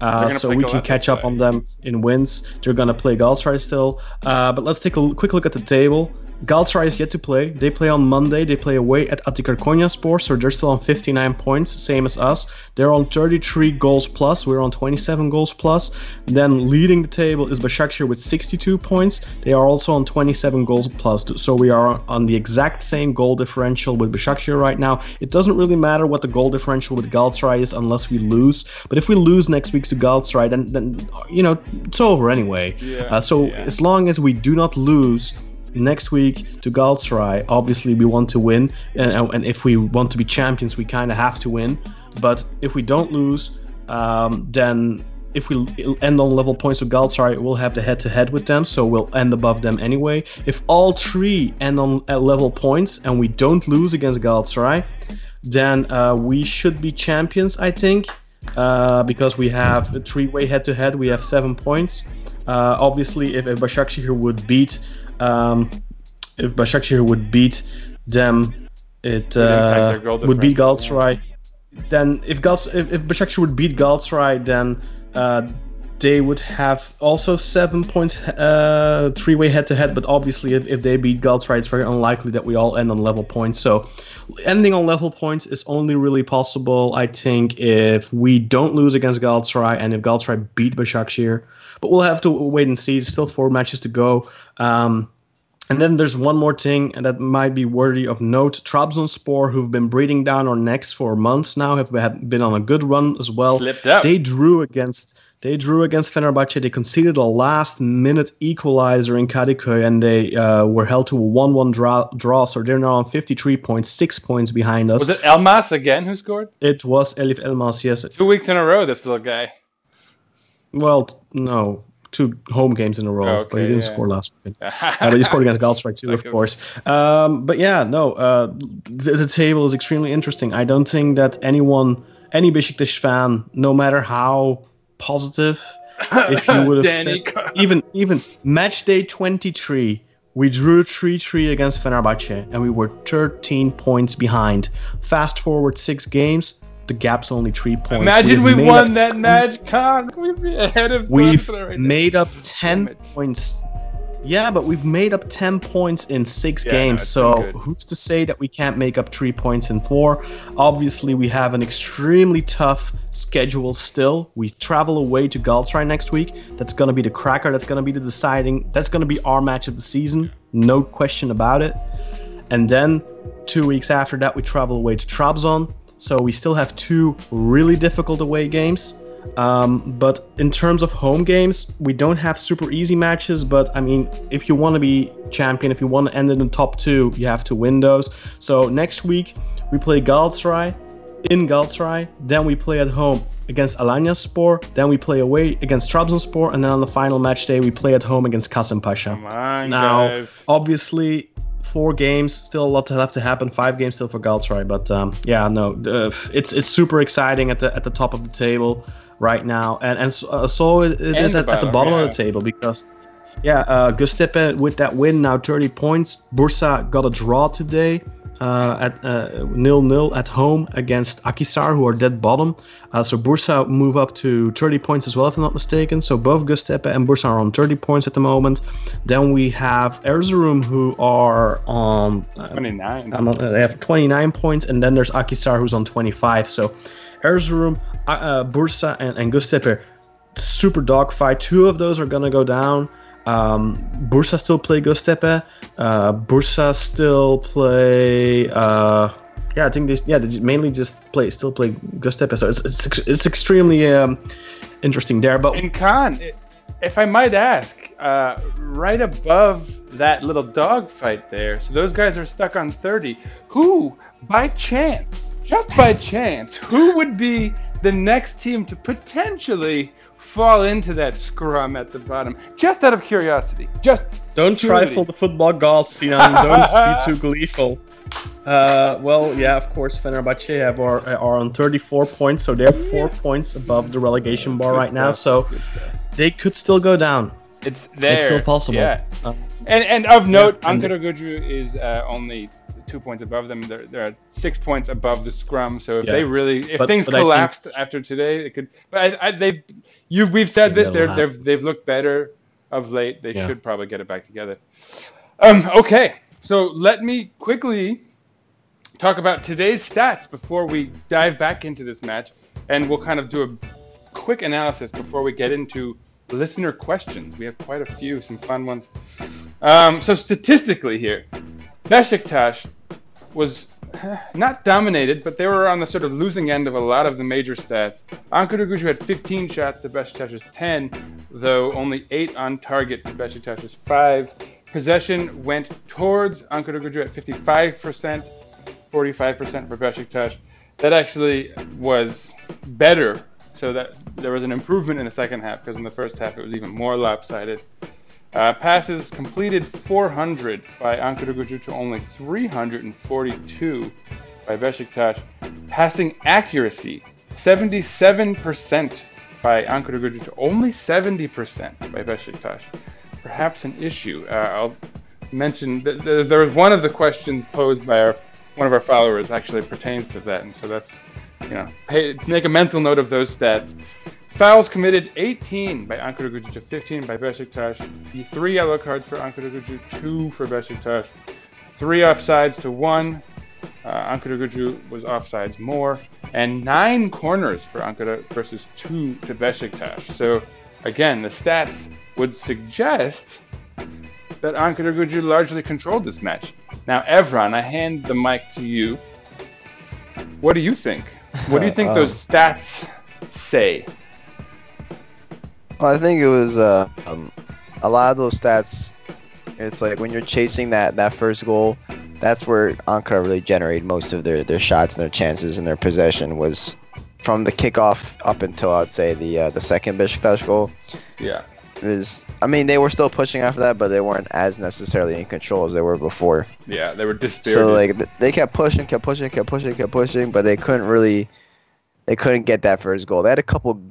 Uh, so we can catch up on them in wins. They're gonna play Galatasaray still. Uh, but let's take a quick look at the table. Galatasaray is yet to play. They play on Monday. They play away at Atiker Konyaspor, so they're still on 59 points, same as us. They're on 33 goals plus. We're on 27 goals plus. Then leading the table is Başakşehir with 62 points. They are also on 27 goals plus. So we are on the exact same goal differential with Başakşehir right now. It doesn't really matter what the goal differential with Galatasaray is unless we lose. But if we lose next week to Galatasaray, then then you know it's over anyway. Yeah, Uh, so yeah. as long as we do not lose next week to Galatasaray, obviously we want to win, and, and if we want to be champions, we kind of have to win. But if we don't lose, um, then if we end on level points with Galatasaray, we'll have the head-to-head with them, so we'll end above them anyway. If all three end on at level points and we don't lose against Galatasaray, then uh, we should be champions, I think, uh, because we have a three-way head-to-head. We have seven points. Uh, obviously, if, if Başakşehir would beat, um, if Başakşehir would beat them, it uh, would beat Galatasaray. Then, if Gals, if, if Başakşehir would beat Galatasaray, then uh, they would have also seven points, uh, three-way head-to-head. But obviously, if, if they beat Galatasaray, it's very unlikely that we all end on level points. So, ending on level points is only really possible, I think, if we don't lose against Galatasaray and if Galatasaray beat Başakşehir. But we'll have to wait and see. Still four matches to go. Um, and then there's one more thing and that might be worthy of note. Trabzonspor, who've been breathing down our necks for months now, have been on a good run as well. Slipped up. They drew against they drew against Fenerbahce. They conceded a last minute equalizer in Kadıköy and they uh, were held to a 1-1 draw, draw. So they're now on 53 points, six points behind us. Was it Elmas again who scored? It was Eljif Elmas, yes. Two weeks in a row, this little guy. Well, no, two home games in a row, Oh, but he didn't yeah. score last week. [laughs] Uh, but he scored against Galatasaray too, of course. Um, but yeah, no, uh, the, the table is extremely interesting. I don't think that anyone, any Besiktas fan, no matter how positive, if you would have [laughs] said- even even match day 23, we drew 3-3 against Fenerbahce and we were 13 points behind. Fast forward six games, the gap's only three points. Imagine have we won that 10 match, Kaan. [laughs] We'd be ahead of We've right now. made up 10 it. points. Yeah, but we've made up 10 points in six Yeah, games. it's so who's to say that we can't make up three points in four? Obviously, we have an extremely tough schedule still. We travel away to Galatasaray next week. That's going to be the cracker. That's going to be the deciding. That's going to be our match of the season. No question about it. And then two weeks after that, we travel away to Trabzon. So we still have two really difficult away games. Um, but in terms of home games, we don't have super easy matches. But I mean, if you want to be champion, if you want to end in the top two, you have to win those. So next week we play Galatasaray in Galatasaray. Then we play at home against Alanyaspor. Then we play away against Trabzonspor, and then on the final match day we play at home against. Come on, Now, guys. obviously, four games, still a lot to have to happen. Five games still for Galatasaray, but um, yeah, no, uh, it's it's super exciting at the at the top of the table right now, and and so, uh, so it, it is at, at the bottom, bottom yeah. of the table because. Yeah, uh, Göztepe with that win now 30 points. Bursa got a draw today uh, at uh, nil nil at home against Akhisar, who are dead bottom. Uh, so Bursa move up to 30 points as well, if I'm not mistaken. So both Göztepe and Bursa are on 30 points at the moment. Then we have Erzurum, who are on uh, 29. I'm they have 29 points, and then there's Akhisar who's on 25. So Erzurum, uh, uh, Bursa, and, and Göztepe, super dogfight. Two of those are gonna go down. Um, Bursa still play Göztepe. Uh, Bursa still play. Uh, yeah, I think they yeah they mainly just play still play Göztepe. So it's it's, it's extremely um, interesting there. But And Kaan, if I might ask, uh, right above that little dog fight there, so those guys are stuck on 30. Who, by chance, just by chance, who would be the next team to potentially fall into that scrum at the bottom? Just out of curiosity. Just Don't purely. trifle the football gods, Sinan. Don't be [laughs] too gleeful. Uh, well, yeah, of course, Fenerbahce have are, are on 34 points, so they're four points above the relegation bar Good right now. So they could still go down. It's there. It's still possible. Yeah. Um, And and of note, and- Ankaragücü is uh, only two points above them. They're, they're six points above the scrum. So if Yeah. they really, if But- things but I think- collapsed after today, it could. But I, I, they, you, we've said this. They're, they've they've looked better of late. They Yeah. should probably get it back together. Um. Okay. So let me quickly talk about today's stats before we dive back into this match, and we'll kind of do a quick analysis before we get into listener questions. We have quite a few, some fun ones. Um, so statistically here, Besiktas was not dominated, but they were on the sort of losing end of a lot of the major stats. Ankaragücü had 15 shots to Besiktas' 10, though only 8 on target to Besiktas' 5. Possession went towards Ankaragücü at 55%, 45% for Besiktas. That actually was better, so that there was an improvement in the second half, because in the first half it was even more lopsided. Uh, passes completed 400 by Ankaragücü to only 342 by Besiktas. Passing accuracy 77% by Ankaragücü to only 70% by Besiktas. Perhaps an issue. Uh, I'll mention that th- there was one of the questions posed by our one of our followers actually pertains to that, and so that's you know pay, make a mental note of those stats. Fouls committed 18 by Ankara to 15 by Besiktas. The three yellow cards for Ankaragücü, two for Besiktas. Three offsides to one. Uh, Ankaragücü was offsides more. And nine corners for Ankara versus two to Besiktas. So, again, the stats would suggest that Ankaragücü largely controlled this match. Now, Evran, I hand the mic to you. What do you think? What do you [laughs] think those stats say? Well, I think it was uh, um, a lot of those stats. It's like when you're chasing that, that first goal, that's where Ankara really generated most of their, their shots and their chances and their possession was from the kickoff up until I'd say the uh, the second Besiktas goal. Yeah. It was, I mean, they were still pushing after that, but they weren't as necessarily in control as they were before. Yeah, they were dispirited. So like they kept pushing, kept pushing, kept pushing, kept pushing, but they couldn't really, they couldn't get that first goal. They had a couple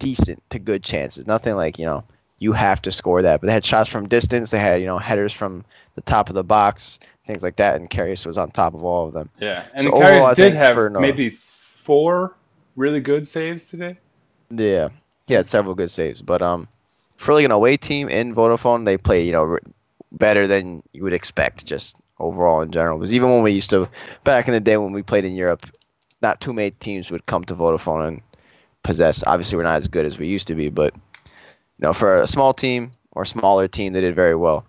decent to good chances. Nothing like you know you have to score that, but they had shots from distance. They had you know headers from the top of the box, things like that, and Karius was on top of all of them. yeah, and So the overall, did have for no- maybe four really good saves today. Yeah, he had several good saves, but um, for like an away team in Vodafone, they play you know better than you would expect, just overall in general. Because even when we used to back in the day when we played in Europe, not too many teams would come to Vodafone and possess. Obviously, we're not as good as we used to be, but you know, for a small team or smaller team, they did very well.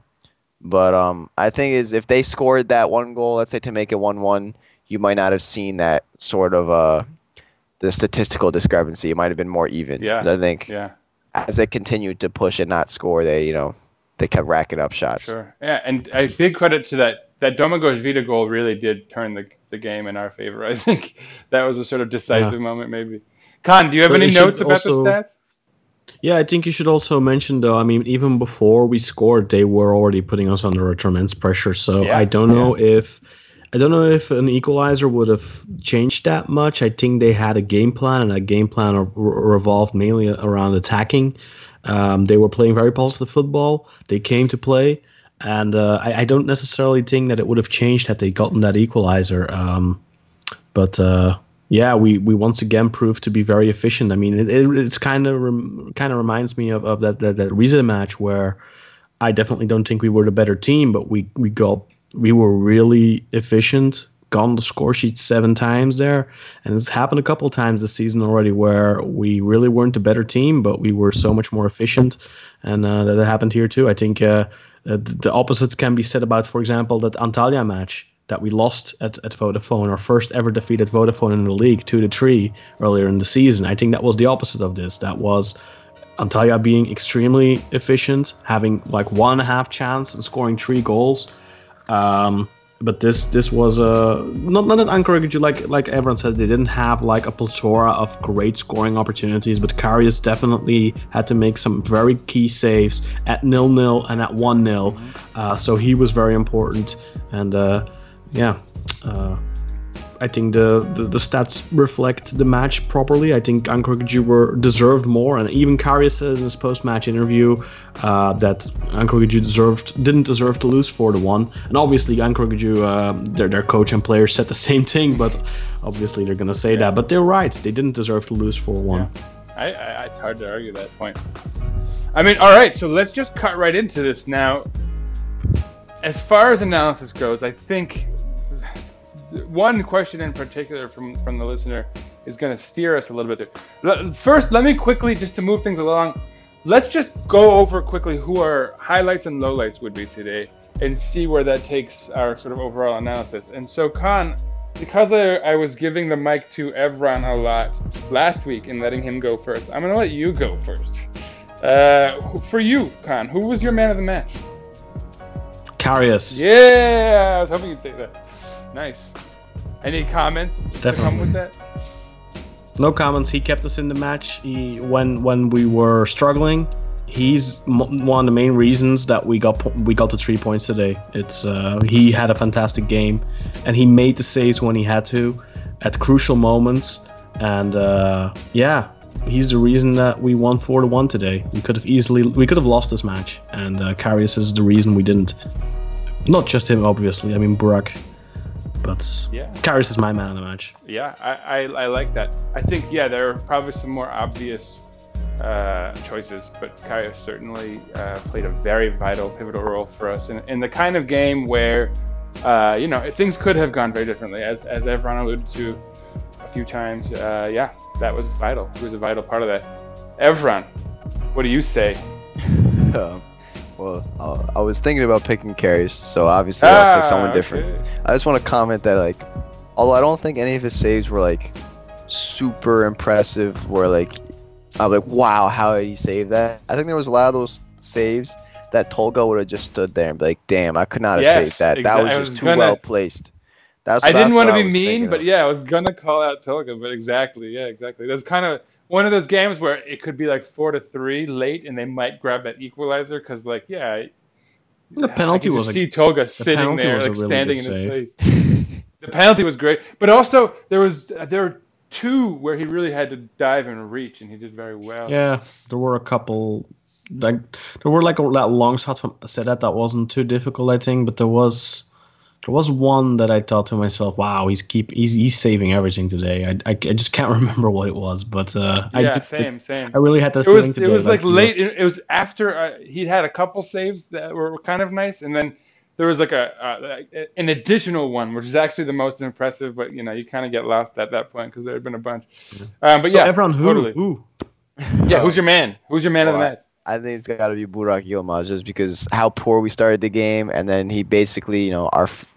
But um, I think is if they scored that one goal, let's say to make it one-one, you might not have seen that sort of uh, the statistical discrepancy. It might have been more even. Yeah, I think Yeah, as they continued to push and not score, they you know they kept racking up shots. sure. Yeah, and a big credit to that. That Domagoj Vida goal really did turn the, the game in our favor. I think [laughs] that was a sort of decisive moment, maybe. Kaan, do you have But any notes about also- the stats? Yeah, I think you should also mention though. I mean, even before we scored, they were already putting us under a tremendous pressure. So Yeah, I don't know if I don't know if an equalizer would have changed that much. I think they had a game plan, and that game plan re- revolved mainly around attacking. Um, they were playing very positive football. They came to play, and uh, I, I don't necessarily think that it would have changed had they gotten that equalizer. Um, but uh, yeah, we, we once again proved to be very efficient. I mean, it, it it's kind of rem, kind of reminds me of, of that that that Rize match where I definitely don't think we were the better team, but we we got we were really efficient. Got on the score sheet seven times there, and it's happened a couple times this season already where we really weren't a better team, but we were so much more efficient, and uh, that happened here too. I think uh, uh, the opposite can be said about, for example, that Antalya match that we lost at, at Vodafone, our first ever defeat at Vodafone in the league, two to three earlier in the season. I think that was the opposite of this. That was Antalya being extremely efficient, having like one and a half chance and scoring three goals. Um, but this this was a not not that Ankaragücü like like everyone said they didn't have like a plethora of great scoring opportunities, but Karius definitely had to make some very key saves at nil nil and at one 0 uh, so he was very important and uh, yeah. Uh, I think the, the, the stats reflect the match properly. I think Ankaragücü were deserved more, and even Karius said in his post-match interview uh, that Ankaragücü deserved didn't deserve to lose four to one. And obviously, Ankaragücü, uh, their their coach and players said the [laughs] same thing, but obviously they're gonna say that. But they're right; they didn't deserve to lose four one. I, I, it's hard to argue that point. I mean, all right, so let's just cut right into this now. As far as analysis goes, I think one question in particular from from the listener is going to steer us a little bit. There. First, let me quickly just to move things along. Let's just go over quickly who our highlights and lowlights would be today, and see where that takes our sort of overall analysis. And so, Kaan, because I, I was giving the mic to Evran a lot last week and letting him go first, I'm going to let you go first. Uh, for you, Kaan, who was your man of the match? Karius, Yeah, I was hoping you'd say that. Nice. Any comments to come with that? no comments. He kept us in the match. He when when we were struggling, he's m- one of the main reasons that we got po- we got the three points today. It's uh, he had a fantastic game, and he made the saves when he had to, at crucial moments, and uh, yeah, he's the reason that we won four to one today. We could have easily we could have lost this match, and uh, Karius is the reason we didn't. Not just him, obviously. I mean Burak, but Yeah. Karius is my man of the match. Yeah, I, I, I like that. I think, yeah, there are probably some more obvious uh, choices, but Karius certainly uh, played a very vital, pivotal role for us in, in the kind of game where, uh, you know, things could have gone very differently. As, as Evran alluded to a few times, uh, yeah, that was vital. He was a vital part of that. Evran, what do you say? [laughs] Um, well, uh, I was thinking about picking Karius, so obviously I'll pick someone Ah, different. okay. I just want to comment that like, although I don't think any of his saves were like super impressive, where like I'm like, wow, how did he save that? I think there was a lot of those saves that Tolga would have just stood there and be like, damn, I could not have Yes, saved that. That was was just too gonna- well placed. That's I didn't want to be mean, but yeah, I was gonna call out Tolga, but exactly, yeah, exactly. There's kind of one of those games where it could be like four to three late, and they might grab that equalizer because, like, yeah, The penalty I was just a see Tolga sitting penalty there, like really standing in his place. the penalty was great, but also there was uh, there were two where he really had to dive and reach, and he did very well. Yeah, there were a couple. Like there were like a that long shot from Sedat that wasn't too difficult, I think. But there was there was one that I thought to myself, "Wow, he's keep he's he's saving everything today." I, I, I just can't [laughs] remember what it was, but uh, I yeah, did, same, same. I really had that it feeling was today. it was like, he late. was- It, it was after uh, he'd had a couple saves that were kind of nice, and then there was like a uh, an additional one, which is actually the most impressive. But you know, you kind of get lost at that point because there had been a bunch. Um, but so yeah, everyone who totally. who Yeah, who's your man? Who's your man of the Well, match? I think it's got to be Burak Yilmaz just because how poor we started the game, and then he basically, you know, our f-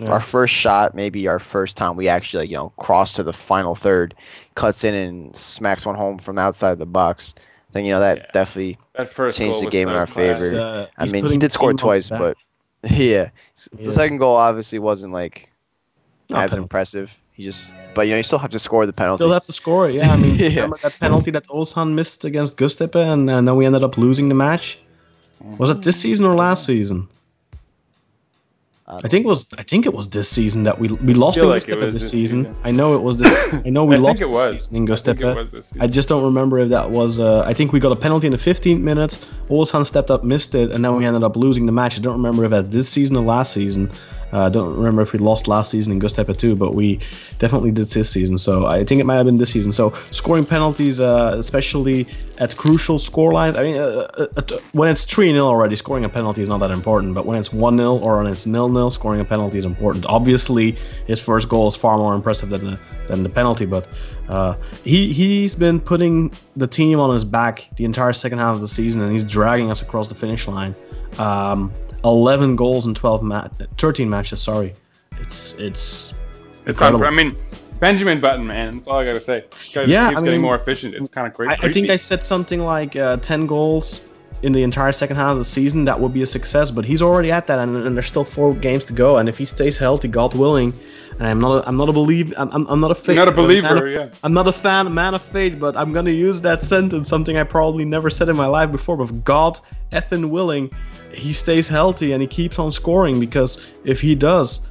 Yeah. our first shot, maybe our first time we actually you know cross to the final third, cuts in and smacks one home from outside the box. Then you know that Yeah. definitely That first changed the game in our class. favor. Uh, I mean, he did score twice, his but [laughs] yeah, the is. second goal obviously wasn't like Not as penalty. impressive. He just, but you know, you still have to score the penalty. Still have to score it. Yeah, I mean, [laughs] Yeah. remember that penalty that Olsan missed against Göztepe, and, and then we ended up losing the match. Was it this season or last season? I I think it was. I think it was this season that we we lost like this this season. season. I know it was this. [coughs] I know we I lost it this was. season in I think it Göztepe. was this season. I just don't remember if that was. Uh, I think we got a penalty in the 15th minute. Olsan stepped up, missed it, and then we ended up losing the match. I don't remember if that this season or last season. Uh, I don't remember if we lost last season in Göztepe too, but we definitely did this season. So I think it might have been this season. So scoring penalties, uh, especially at crucial score lines. I mean, uh, uh, uh, when it's 3 0 already, scoring a penalty is not that important. But when it's 1 0 or when it's 0 0, scoring a penalty is important. Obviously, his first goal is far more impressive than the, than the penalty, but uh, he, he's been putting the team on his back the entire second half of the season, and he's dragging us across the finish line. Um, 11 goals in 12 ma- 13 matches, sorry. It's it's It's incredible. I mean, Benjamin Button, man. That's all I gotta say. Yeah, keeps I getting mean, more efficient. It's kind of crazy. I, I think I said something like uh, 10 goals in the entire second half of the season. That would be a success, but he's already at that, and, and there's still four games to go. And if he stays healthy, God willing, and I'm not, a, I'm not a believe, I'm, I'm, I'm not a faith, not a believer, of- yeah. I'm not a fan, man of faith, but I'm gonna use that sentence, something I probably never said in my life before. But God, effing willing, he stays healthy and he keeps on scoring because if he does,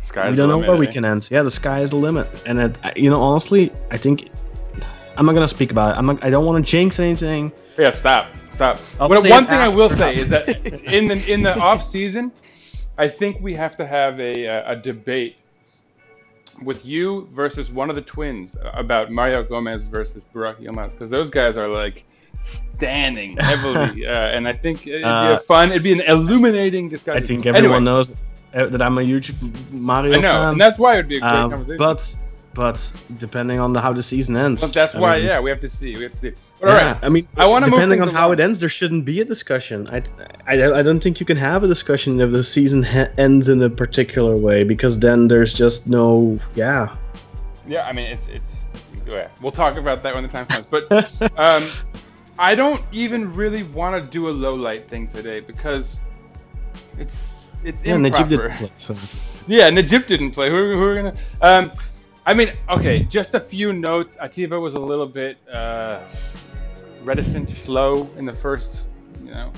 Sky's we don't know limit, where we eh? can end. Yeah, the sky is the limit, and it, you know, honestly, I think I'm not gonna speak about it. I'm not, I don't want to jinx anything. Yeah, stop, stop. Well, one thing I will say is that in the in the off season, I think we have to have a a debate with you versus one of the twins about Mario Gomez versus Burak Yilmaz because those guys are like standing [laughs] heavily, uh, and I think it'd be Uh, fun. It'd be an illuminating discussion. I think everyone Anyway, knows uh, that I'm a huge Mario I know, fan. and that's why it'd be a great um, conversation. but but depending on the, how the season ends, But that's I why, mean, yeah, we have to see. We have to see. All yeah, right, I mean, I wanna move depending on how it ends, there shouldn't be a discussion. I, I, I don't think you can have a discussion if the season he- ends in a particular way because then there's just no, yeah. Yeah, I mean it's it's yeah, we'll talk about that when the time comes. But um, [laughs] I don't even really want to do a low light thing today because it's it's Yeah, Necip improper. didn't play, so. [laughs] Yeah, Necip didn't play. Who, who are we gonna? Um, I mean, okay, just a few notes. Atiba was a little bit uh, reticent, slow in the first, you know,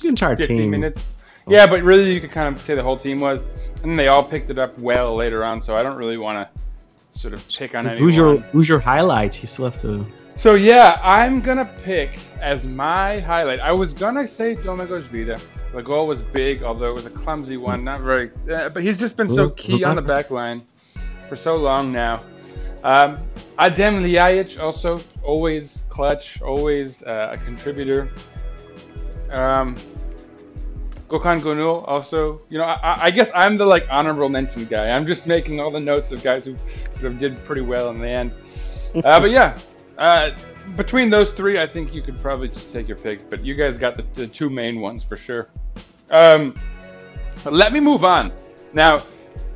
The entire 50 team. minutes. Yeah, but really, you could kind of say the whole team was, and they all picked it up well later on. So I don't really want to sort of pick on anyone. Who's your Who's your highlights? You still have to. So yeah, I'm gonna pick as my highlight. I was gonna say Domagoj Vida. The goal was big, although it was a clumsy one. Not very, uh, but he's just been so key on the back line for so long now. Um, Adem Ljajic also always clutch, always uh, a contributor. Um, Gökhan Gönül also, you know, I, I guess I'm the like honorable mention guy. I'm just making all the notes of guys who sort of did pretty well in the end. [laughs] Uh, but yeah, uh, between those three, I think you could probably just take your pick. But you guys got the, the two main ones for sure. Um, let me move on now.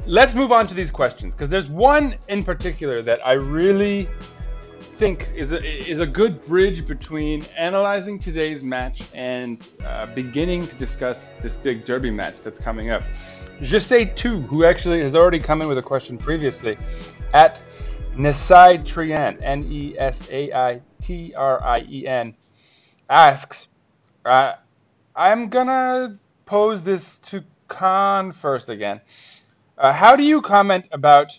Let's move on to these questions because there's one in particular that I really think is a, is a good bridge between analyzing today's match and uh, beginning to discuss this big derby match that's coming up. Just say two, who actually has already come in with a question previously, at Nesai Trian, N E S A I T R I E N, asks, uh, I'm gonna pose this to Kaan first again. Uh, how do you comment about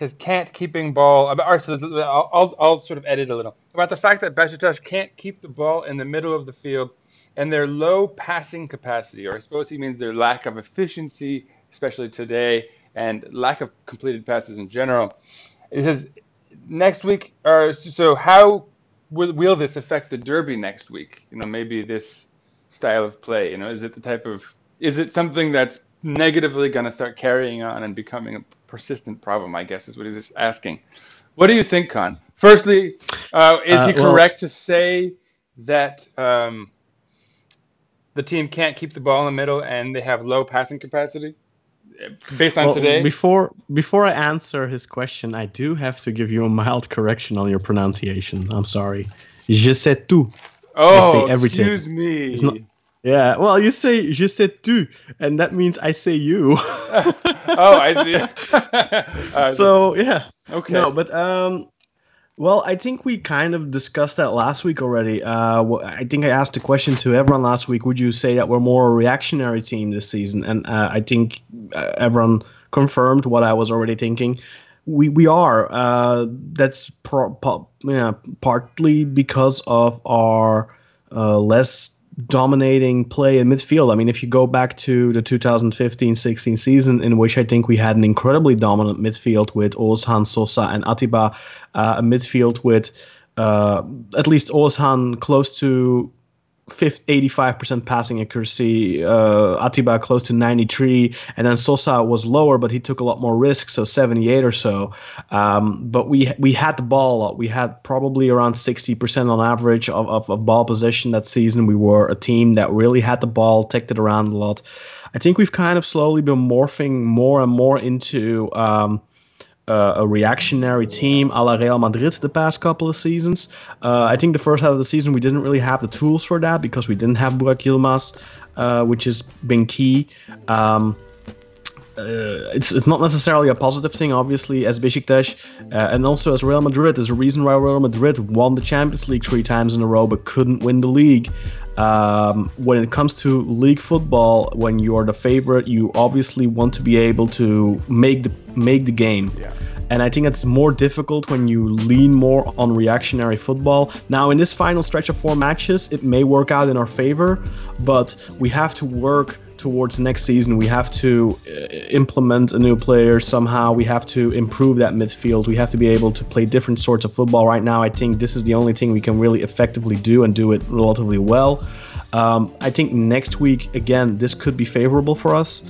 says can't keeping ball. Uh, about, all right, so I'll, I'll, I'll sort of edit a little about the fact that Besiktas can't keep the ball in the middle of the field and their low passing capacity, or I suppose he means their lack of efficiency, especially today, and lack of completed passes in general. He says next week, or so how will, will this affect the derby next week? You know, maybe this style of play. You know, is it the type of is it something that's negatively going to start carrying on and becoming a persistent problem? I guess is what he's asking. What do you think, Kaan? Firstly, uh, is Uh, he well- correct to say that um, the team can't keep the ball in the middle and they have low passing capacity? based on Well, today. Before before I answer his question, I do have to give you a mild correction on your pronunciation. I'm sorry. Je sais tout. oh, everything. excuse me. It's not- Yeah, well, you say je sais tout, and that means I say you. [laughs] [laughs] oh, I see. [laughs] Uh, so yeah. okay. No, but um, well, I think we kind of discussed that last week already. Uh, I think I asked a question to everyone last week. Would you say that we're more a reactionary team this season? And uh, I think uh, everyone confirmed what I was already thinking. We we are. Uh, that's pro- po- yeah, partly because of our uh, less dominating play in midfield. I mean, if you go back to the 2015-16 season, in which I think we had an incredibly dominant midfield with Ozhan, Sosa, and Atiba, uh, a midfield with uh, at least Ozhan close to 50, 85% passing accuracy, uh, Atiba close to 93, and then Sosa was lower, but he took a lot more risks, so 78 or so. Um, but we we had the ball a lot. We had probably around 60% on average of, of, of ball possession that season. We were a team that really had the ball, ticked it around a lot. I think we've kind of slowly been morphing more and more into um, uh, a reactionary team a la Real Madrid the past couple of seasons. Uh, I think the first half of the season we didn't really have the tools for that because we didn't have Burak Yilmaz, uh, which has been key. Um, uh, it's, it's not necessarily a positive thing, obviously, as Besiktas uh, and also as Real Madrid. There's a reason why Real Madrid won the Champions League three times in a row but couldn't win the league. Um, when it comes to league football, when you're the favorite, you obviously want to be able to make the make the game. Yeah. And I think it's more difficult when you lean more on reactionary football. Now, in this final stretch of four matches, it may work out in our favor, but we have to work towards next season. We have to uh, implement a new player somehow. We have to improve that midfield. We have to be able to play different sorts of football. Right now, I think this is the only thing we can really effectively do and do it relatively well. Um, I think next week, again, this could be favorable for us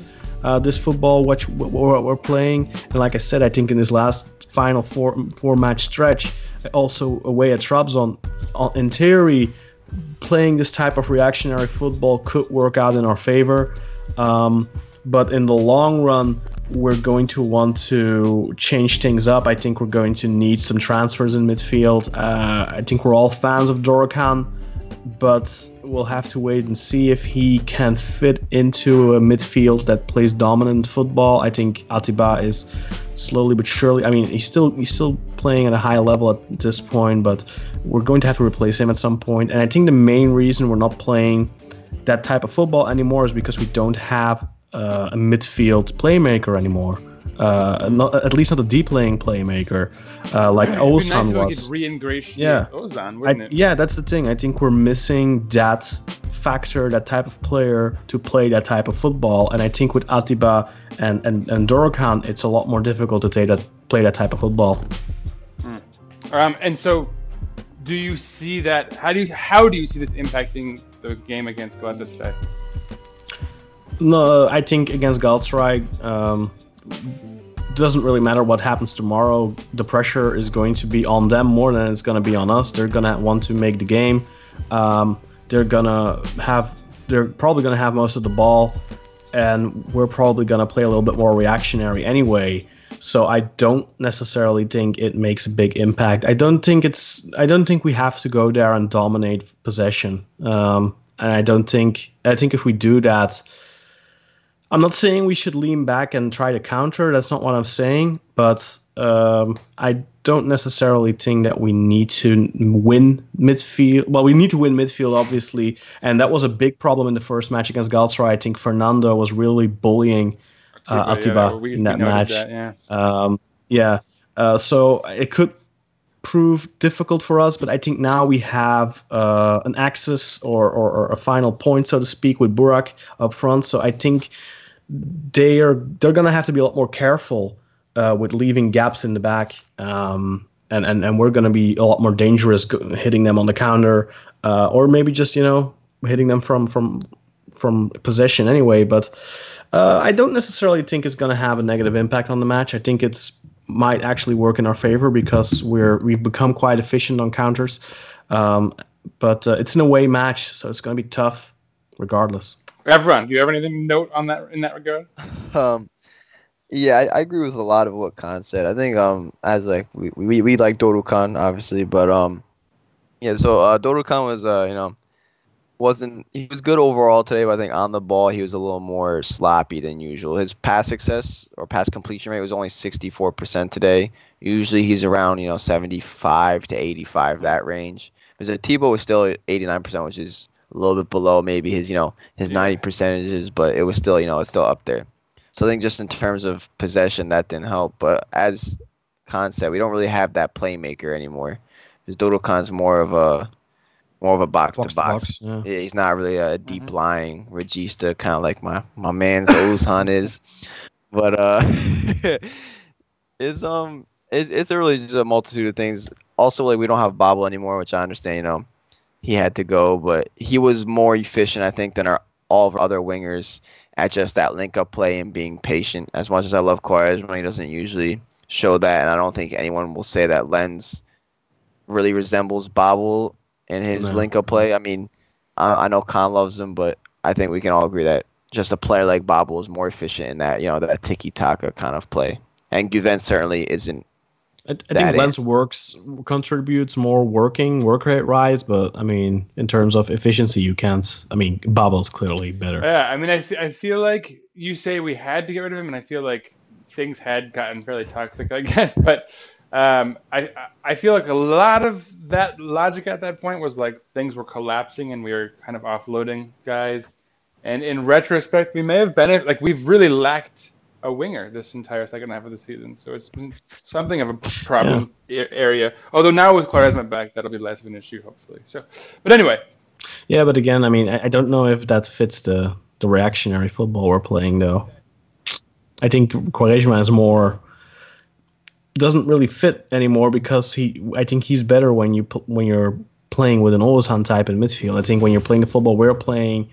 uh, this football what we're, we're playing. And like I said, I think in this last final four four match stretch, also away at Trabzon, uh, in theory, playing this type of reactionary football could work out in our favor. Um, but in the long run, we're going to want to change things up. I think we're going to need some transfers in midfield. Uh, I think we're all fans of Dorukhan but we'll have to wait and see if he can fit into a midfield that plays dominant football. I think Atiba is slowly but surely. I mean, he's still he's still playing at a high level at this point, but we're going to have to replace him at some point. And I think the main reason we're not playing that type of football anymore is because we don't have uh, a midfield playmaker anymore. Uh, not, at least not a deep laying playmaker uh, like nice Ozan we was. Yeah. Ozan, I, yeah, that's the thing. I think we're missing that factor, that type of player to play that type of football. And I think with Atiba and and, and Dorukhan, it's a lot more difficult to play that play that type of football. Um, and so, do you see that? How do you how do you see this impacting the game against Galatasaray? No, I think against Galatasaray, um, doesn't really matter what happens tomorrow. The pressure is going to be on them more than it's going to be on us. They're going to want to make the game. Um, they're to have. They're probably to have most of the ball, and we're probably to play a little bit more reactionary anyway. So I don't necessarily think it makes a big impact. I don't think it's. I don't think we have to go there and dominate possession. Um, and I don't think. I think if we do that, I'm not saying we should lean back and try to counter. That's not what I'm saying. But um, I don't necessarily think that we need to win midfield. Well, we need to win midfield, obviously, and that was a big problem in the first match against Galatasaray. I think Fernando was really bullying uh, Atiba, Atiba we- in that match. that, yeah. Um, yeah. Uh, so it could prove difficult for us, but I think now we have uh, an access or, or, or a final point, so to speak, with Burak up front. So I think they are they're gonna have to be a lot more careful uh, with leaving gaps in the back. Um, and, and, and we're going to be a lot more dangerous hitting them on the counter, uh, or maybe just you know hitting them from from from possession anyway. But uh, I don't necessarily think it's going to have a negative impact on the match. I think it's might actually work in our favor because we're we've become quite efficient on counters. Um, but uh, it's an away match, so it's going to be tough, regardless. Everyone, do you have anything to note on that in that regard? [laughs] Um, Yeah, I, I agree with a lot of what Kaan said. I think um as like we we, we like Dorukhan obviously, but um yeah, so uh Dorukhan was uh you know wasn't he was good overall today, but I think on the ball he was a little more sloppy than usual. His pass success or pass completion rate was only 64% today. Usually he's around, you know, 75 to 85 that range. Because Tebow was still 89%, which is a little bit below maybe his, you know, his Yeah. 90 percentages, but it was still, you know, it's still up there. So I think just in terms of possession, that didn't help. But as Kaan said, we don't really have that playmaker anymore. Because Dorukhan's more of a more of a box, Box to to box. box, yeah. Yeah, he's not really a deep lying regista, kind of like my my man Ozhan is. [laughs] But uh, [laughs] it's um it's it's really just a multitude of things. Also, like we don't have Babel anymore, which I understand. You know, he had to go, but he was more efficient, I think, than our all of our other wingers at just that link up play and being patient. As much as I love Quaresma, he doesn't usually show that, and I don't think anyone will say that Lens really resembles Babel in his No. link up play. I mean, I, I know Kaan loves him, but I think we can all agree that just a player like Babel is more efficient in that you know that tiki taka kind of play, and Guven certainly isn't. I, I think Lens is. works contributes more working work rate rise, but I mean in terms of efficiency, you can't. I mean, Babel's clearly better. Yeah, I mean, I, I feel like you say we had to get rid of him, and I feel like things had gotten fairly toxic, I [laughs] guess. But um, I I- I feel like a lot of that logic at that point was like things were collapsing, and we were kind of offloading guys. And in retrospect, we may have benefited. Like we've really lacked a winger this entire second half of the season, so it's been something of a problem a- area. Although now with Quaresma back, that'll be less of an issue, hopefully. So, but anyway, Yeah, but again, I mean, I, I don't know if that fits the the reactionary football we're playing, though. I think Quaresma is more doesn't really fit anymore because he. I think he's better when you when you're playing with an Ozan type in midfield. I think when you're playing the football we're playing,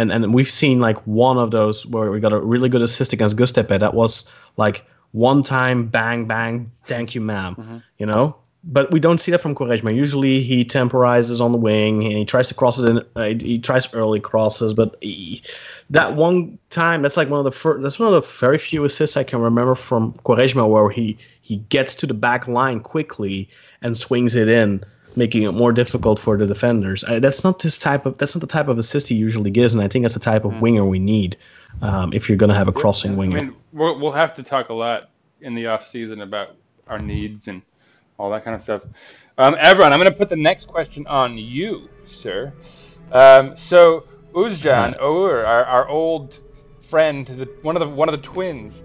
and and we've seen like one of those where we got a really good assist against Göztepe. That was like one time bang bang, thank you, ma'am. You know. But we don't see that from Quaresma. Usually he temporizes on the wing and he tries to cross it in. Uh, he, he tries early crosses, but he, that one time, that's like one of the first. That's one of the very few assists I can remember from Quaresma where he he gets to the back line quickly and swings it in, making it more difficult for the defenders. Uh, that's not this type of. That's not the type of assist he usually gives, and I think that's the type of winger we need um, if you're going to have a crossing winger. I mean, we'll, we'll have to talk a lot in the off season about our needs and all that kind of stuff. Um, Evran, I'm going to put the next question on you, sir. Um, so Uzjan Our, our, our old friend, the, one of the one of the twins.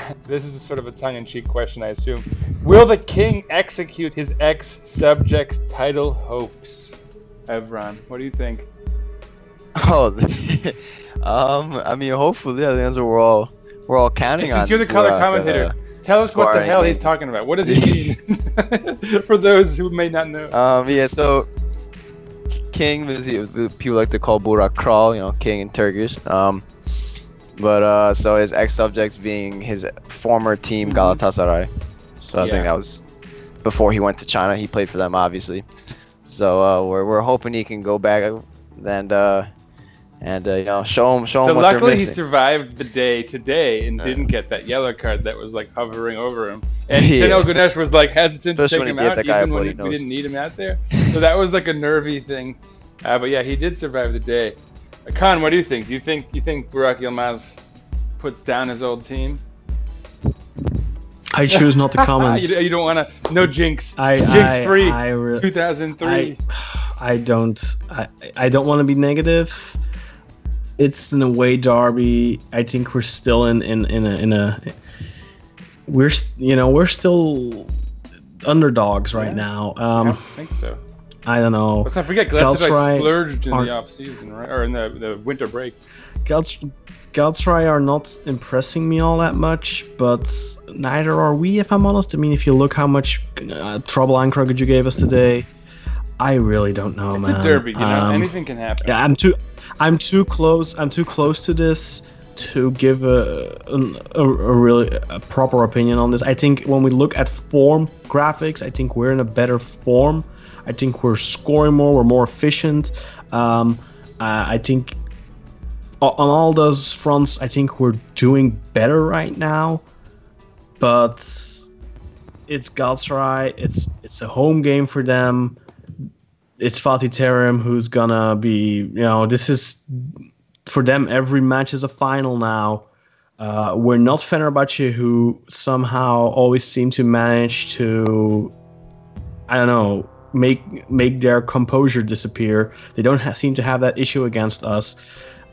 [laughs] this is a sort of a tongue-in-cheek question, I assume. Will the king execute his ex-subject's title hopes? Evran, what do you think? [laughs] Oh, [laughs] um, I mean, hopefully, I think that's what we're all we're all counting on. Since you're the color commentator, uh, tell us what the hell he's talking about. What does he mean? For those who may not know. Um, yeah, so King, is the- people like to call Burak Kral, you know, King in Turkish. Um, but uh, so his ex subjects being his former team Galatasaray. So I Yeah. think that was before he went to China. He played for them, obviously. So uh, we're we're hoping he can go back and uh, and uh, you know show him show So him they're luckily he survived the day today and didn't get that yellow card that was like hovering over him. And [laughs] Yeah. Şenol Güneş was like hesitant to take him he out that guy a even when bloody we didn't need him out there. [laughs] So that was like a nervy thing. Uh, but yeah, he did survive the day. Kaan, what do you think? Do you think you think Burak Yilmaz puts down his old team? I choose not to [laughs] comment. you, you don't want to no jinx. I- jinx I- free. I re- 2003. I, I don't I, I don't want to be negative. It's in a way derby. I think we're still in in in a, in a we're you know we're still underdogs right Yeah. now. I Um, don't think so. I don't know. Let's not forget Galatasaray splurged in aren't- the off season, right? Or in the, the winter break. Gals- Galatasaray are not impressing me all that much, but neither are we, if I'm honest. I mean, if you look how much uh, trouble you gave us today, I really don't know, It's man. a derby, you know. Um, Anything can happen. Yeah, I'm too, I'm too close. I'm too close to this to give a, a, a really a proper opinion on this. I think when we look at form graphics, I think we're in a better form. I think we're scoring more. We're more efficient. Um, uh, I think on all those fronts, I think we're doing better right now. But it's Galatasaray. It's it's a home game for them. It's Fatih Terim who's gonna be. You know, this is for them. Every match is a final now. Uh, we're not Fenerbahce, who somehow always seem to manage to, I don't know, make make their composure disappear. They don't ha- seem to have that issue against us.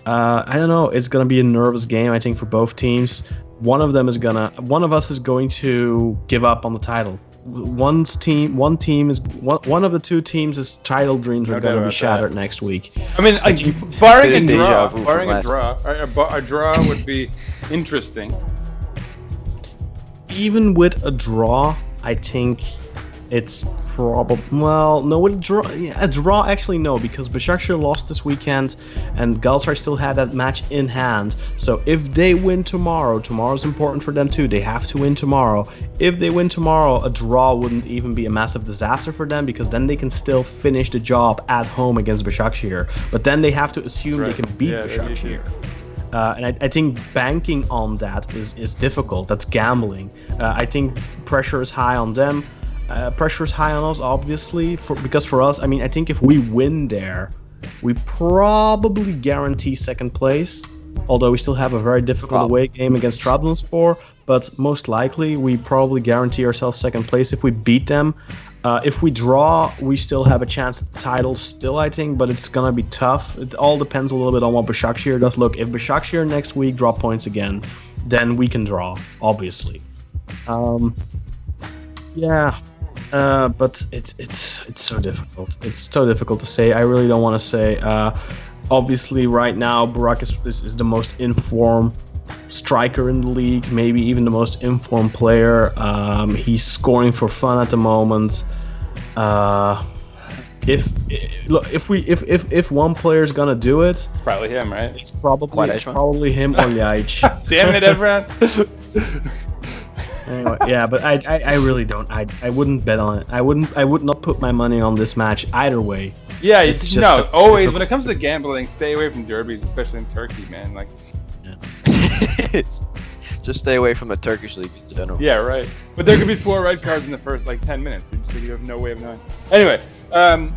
Uh, I don't know. It's gonna be a nervous game, I think, for both teams. One of them is gonna, one of us is going to give up on the title. One's team, one team is one, one of the two teams' is title dreams No are doubt going to be about that. shattered next week. I mean, like, think- barring a Bit draw, vu barring a draw, a, a, a draw [laughs] would be interesting. even with a draw, I think it's probably well, no, a draw, yeah, a draw actually no, because Başakşehir lost this weekend, and Galatasaray still had that match in hand. So if they win tomorrow, tomorrow's important for them too. They have to win tomorrow. If they win tomorrow, a draw wouldn't even be a massive disaster for them because then they can still finish the job at home against Başakşehir. But then they have to assume Right. they can beat Yeah, need Uh, and I, I think banking on that is, is difficult. That's gambling. Uh, I think pressure is high on them. Uh, pressure is high on us, obviously, for because for us, I mean, I think if we win there, we probably guarantee second place. Although we still have a very difficult away game against Trabzonspor, but most likely we probably guarantee ourselves second place if we beat them. Uh, if we draw, we still have a chance at the title still, I think, but it's gonna be tough. It all depends a little bit on what Başakşehir does. Look, if Başakşehir next week drop points again, then we can draw, obviously. Um, yeah, uh, but it's it's it's so difficult. It's so difficult to say. I really don't want to say. Uh, obviously, right now, Burak is, is, is the most informed striker in the league, maybe even the most informed player. Um, he's scoring for fun at the moment. Uh, if look, if we if if if one player is gonna do it, Probably him, right? it's probably it's Quaresma? probably him or [laughs] Ljajic. Damn it, everyone. [laughs] anyway, yeah, but I, I I really don't. I I wouldn't bet on it. I wouldn't. I would not put my money on this match either way. Yeah, It's it's just no. so always difficult. when it comes to gambling, stay away from derbies, especially in Turkey, man. Like, [laughs] Just stay away from the Turkish league in general. yeah, right. But there could be four red cards in the first like ten minutes, so you have no way of knowing. Anyway, um,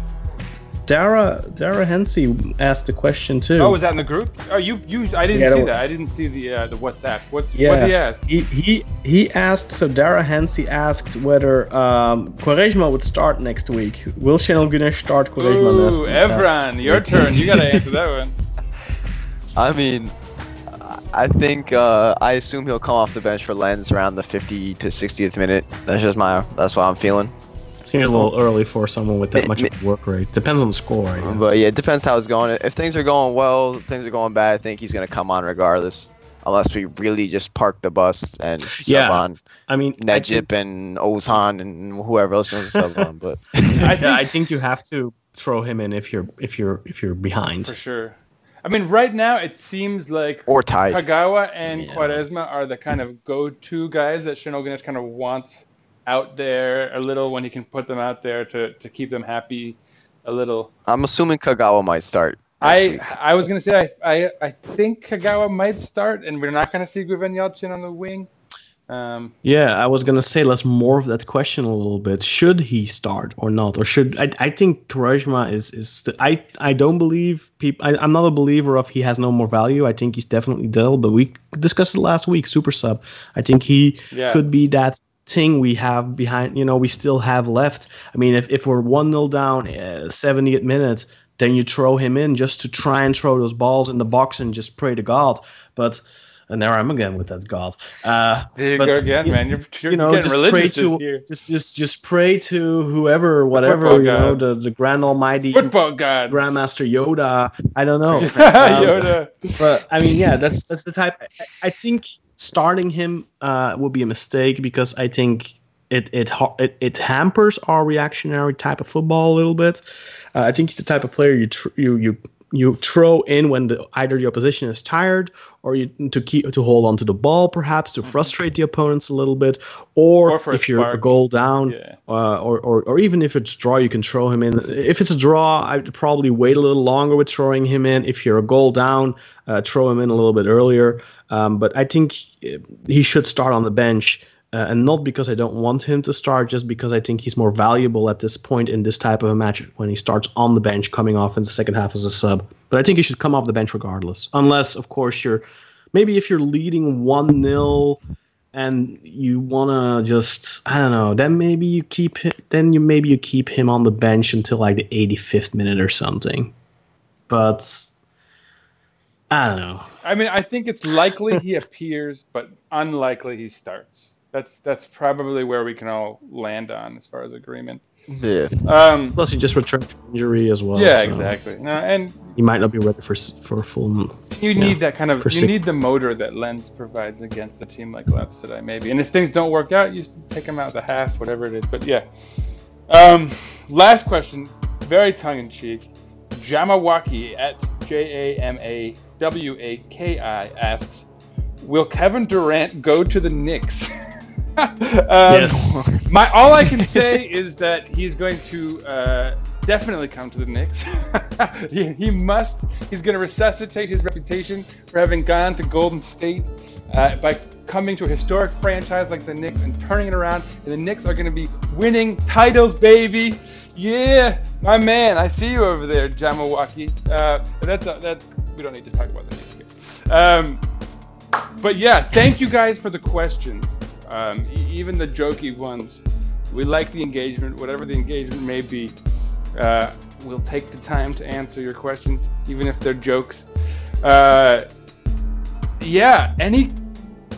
Dara Dara Hensey asked a question too. oh, was that in the group? Oh, you you. I didn't Yeah, see that- that. I didn't see the uh, the WhatsApp. What what Yeah, did he ask? he, he he asked. So Dara Hensey asked whether um, Quaresma would start next week. Will Şenol Güneş start Quaresma next Ooh, week? Evran, your turn. You gotta answer that one. [laughs] I mean, I think uh, I assume he'll come off the bench for Lens around the 50 to 60th minute. That's just my that's what I'm feeling. Seems a little early for someone with that much of work rate. Depends on the score. I guess. But yeah, it depends how it's going. If things are going well, things are going bad. I think he's gonna come on regardless, unless we really just park the bus and sub Yeah, on I mean, I think- and Ozan and whoever else wants to sub on. But [laughs] I yeah, [laughs] think I think you have to throw him in if you're if you're if you're behind. for sure. I mean, right now it seems like or ties. Kagawa and Yeah. Quaresma are the kind of go-to guys that Şenol Güneş kind of wants out there a little when he can put them out there to, to keep them happy a little. I'm assuming Kagawa might start. I week. I was gonna say I, I I think Kagawa might start and we're not gonna see Güven Yalçın on the wing. Um, Yeah, I was gonna say let's morph that question a little bit. Should he start or not, or should I? I think Quaresma is is. st- I I don't believe people. I, I'm not a believer of he has no more value. I think he's definitely dull. But we discussed it last week. Super sub. I think he Yeah. could be that thing we have behind. You know, we still have left. I mean, if if we're one 0 down, uh, 70th minute, then you throw him in just to try and throw those balls in the box and just pray to God. But and there I'm again with that God. Uh, there you but, go again, you- man. You're, you're you know, getting just pray to just just just pray to whoever, whatever you know, the the Grand Almighty Football gods. Grandmaster Yoda. I don't [laughs] know, Um, Yoda. but I mean, yeah, that's that's the type. I, I think starting him uh, would be a mistake because I think it it it, it hampers our reactionary type of football a little bit. Uh, I think he's the type of player you tr- you you you throw in when the, either the opposition is tired or you to keep to hold on to the ball perhaps to frustrate the opponents a little bit or, Or if you're a goal down Yeah. uh, or, or or even if it's draw you can throw him in. If it's a draw i'd probably wait a little longer with throwing him in. If you're a goal down uh, throw him in a little bit earlier. Um, but i think uh, he should start on the bench uh, and not because I don't want him to start, just because I think he's more valuable at this point in this type of a match when he starts on the bench, coming off in the second half as a sub. But I think he should come off the bench regardless, unless, of course, you're maybe if you're leading one 0 and you wanna just I don't know, then maybe you keep him, then you maybe you keep him on the bench until like the 85th minute or something. But I don't know. I mean, I think it's likely he [laughs] appears, but unlikely he starts. That's that's probably where we can all land on as far as agreement. Yeah. Um, Plus, he just returned from injury as well. yeah, so exactly. No, and you might not be ready for for a full. you Yeah, need that kind of you six- need the motor that Lens provides against a team like Leeds today, maybe. And if things don't work out, you take them out the half, whatever it is. But yeah. Um, last question, very tongue in cheek. Jamawaki at J A M A W A K I asks, "Will Kevin Durant go to the Knicks?" [laughs] um, Yes. [laughs] My all I can say is that he's going to uh, definitely come to the Knicks. [laughs] he, he must. He's going to resuscitate his reputation for having gone to Golden State uh, by coming to a historic franchise like the Knicks and turning it around. And the Knicks are going to be winning titles, baby. Yeah, my man. I see you over there, Jamawaki. Uh, but that's that's. We don't need to talk about the Knicks here. Um, but yeah, thank you guys for the questions. Um, even the jokey ones. We like the engagement, whatever the engagement may be. Uh, we'll take the time to answer your questions, even if they're jokes. Uh, yeah, any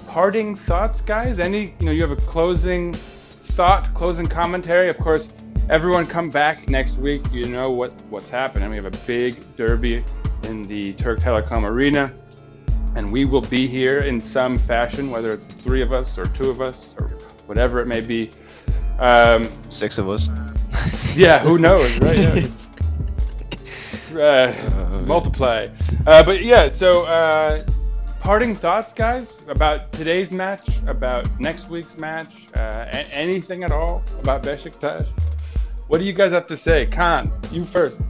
parting thoughts, guys? Any, you know, you have a closing thought, closing commentary? Of course, everyone come back next week. You know what what's happening. We have a big derby in the Türk Telekom Arena and we will be here in some fashion, whether it's three of us or two of us or whatever it may be. Um, Six of us. [laughs] yeah, who knows, right? Yeah, [laughs] uh, multiply. Uh, but yeah, so uh, parting thoughts, guys, about today's match, about next week's match, uh, a- anything at all about Besiktas. What do you guys have to say? Kaan, you first.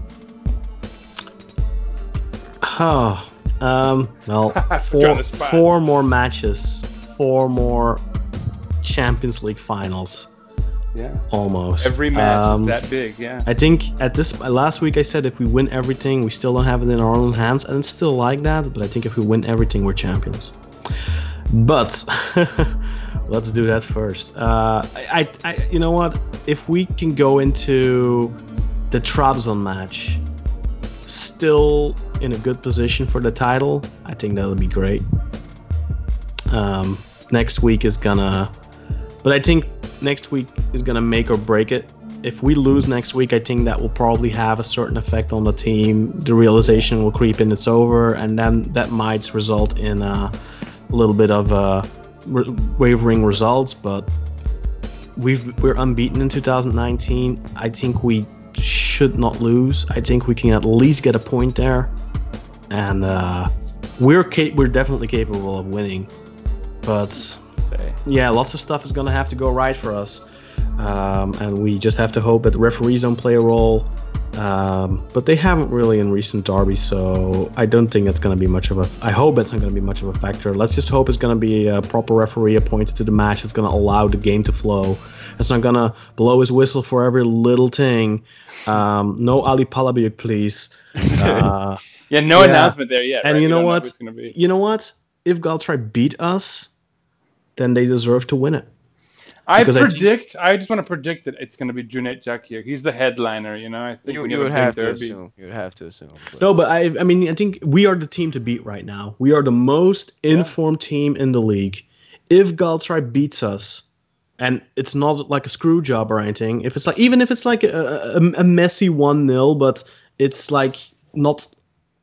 Oh, um, well, Put you on four, four more matches, four more Champions League finals, Yeah. almost. Every match Um, is that big, yeah. I think at this last week I said if we win everything, we still don't have it in our own hands, and it's still like that. But I think if we win everything, we're champions. But [laughs] let's do that first. Uh, I, I, I, you know what? If we can go into the Trabzon match, still in a good position for the title, I think that'll be great. Um, next week is gonna, but I think next week is gonna make or break it. If we lose next week, I think that will probably have a certain effect on the team. The realization will creep in it's over, and then that might result in a little bit of uh, re- wavering results. But we've we're unbeaten in 2019. I think we should not lose. I think we can at least get a point there, and uh, we're ca- we're definitely capable of winning. But yeah, lots of stuff is gonna have to go right for us, um, and we just have to hope that the referees don't play a role. Um, but they haven't really in recent derbies, so I don't think it's going to be much of a. I hope it's not going to be much of a factor. Let's just hope it's going to be a proper referee appointed to the match. It's going to allow the game to flow. It's not going to blow his whistle for every little thing. Um, no Ali Palabıyık, please. Uh, [laughs] Yeah, no Yeah. announcement there yet. and right? you know don't what? who it's gonna be. You know what? If Galatasaray beat us, then they deserve to win it. I Because predict. I, just want to predict that it's going to be Cüneyt Çakır. He's the headliner. You know, I think You, you would have to derby- assume. You would have to assume. but- No, but I, I mean, I think we are the team to beat right now. We are the most informed team in the league. If Galatasaray beats us, and it's not like a screw job or anything, if it's like even if it's like a, a, a messy one 0 but it's like not,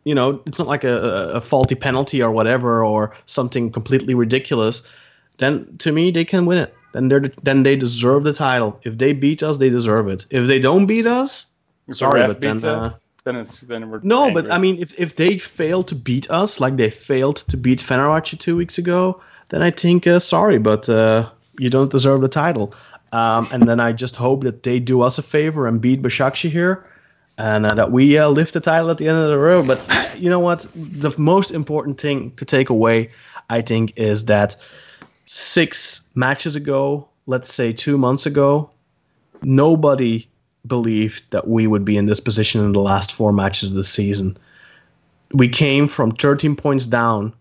you know, it's not like a, a- faulty penalty or whatever or something completely ridiculous, then to me they can win it. Then they're then they deserve the title. If they beat us, they deserve it. If they don't beat us, If sorry, but then uh, then it's then we're No, angry. but I mean, if, if they fail to beat us, like they failed to beat Fenerbahce two weeks ago, then I think uh, sorry, but uh, you don't deserve the title. Um, and then I just hope that they do us a favor and beat Başakşehir, and uh, that we uh, lift the title at the end of the road. But you know what? The most important thing to take away, I think, is that six matches ago, let's say two months ago, nobody believed that we would be in this position in the last four matches of the season. We came from 13 points down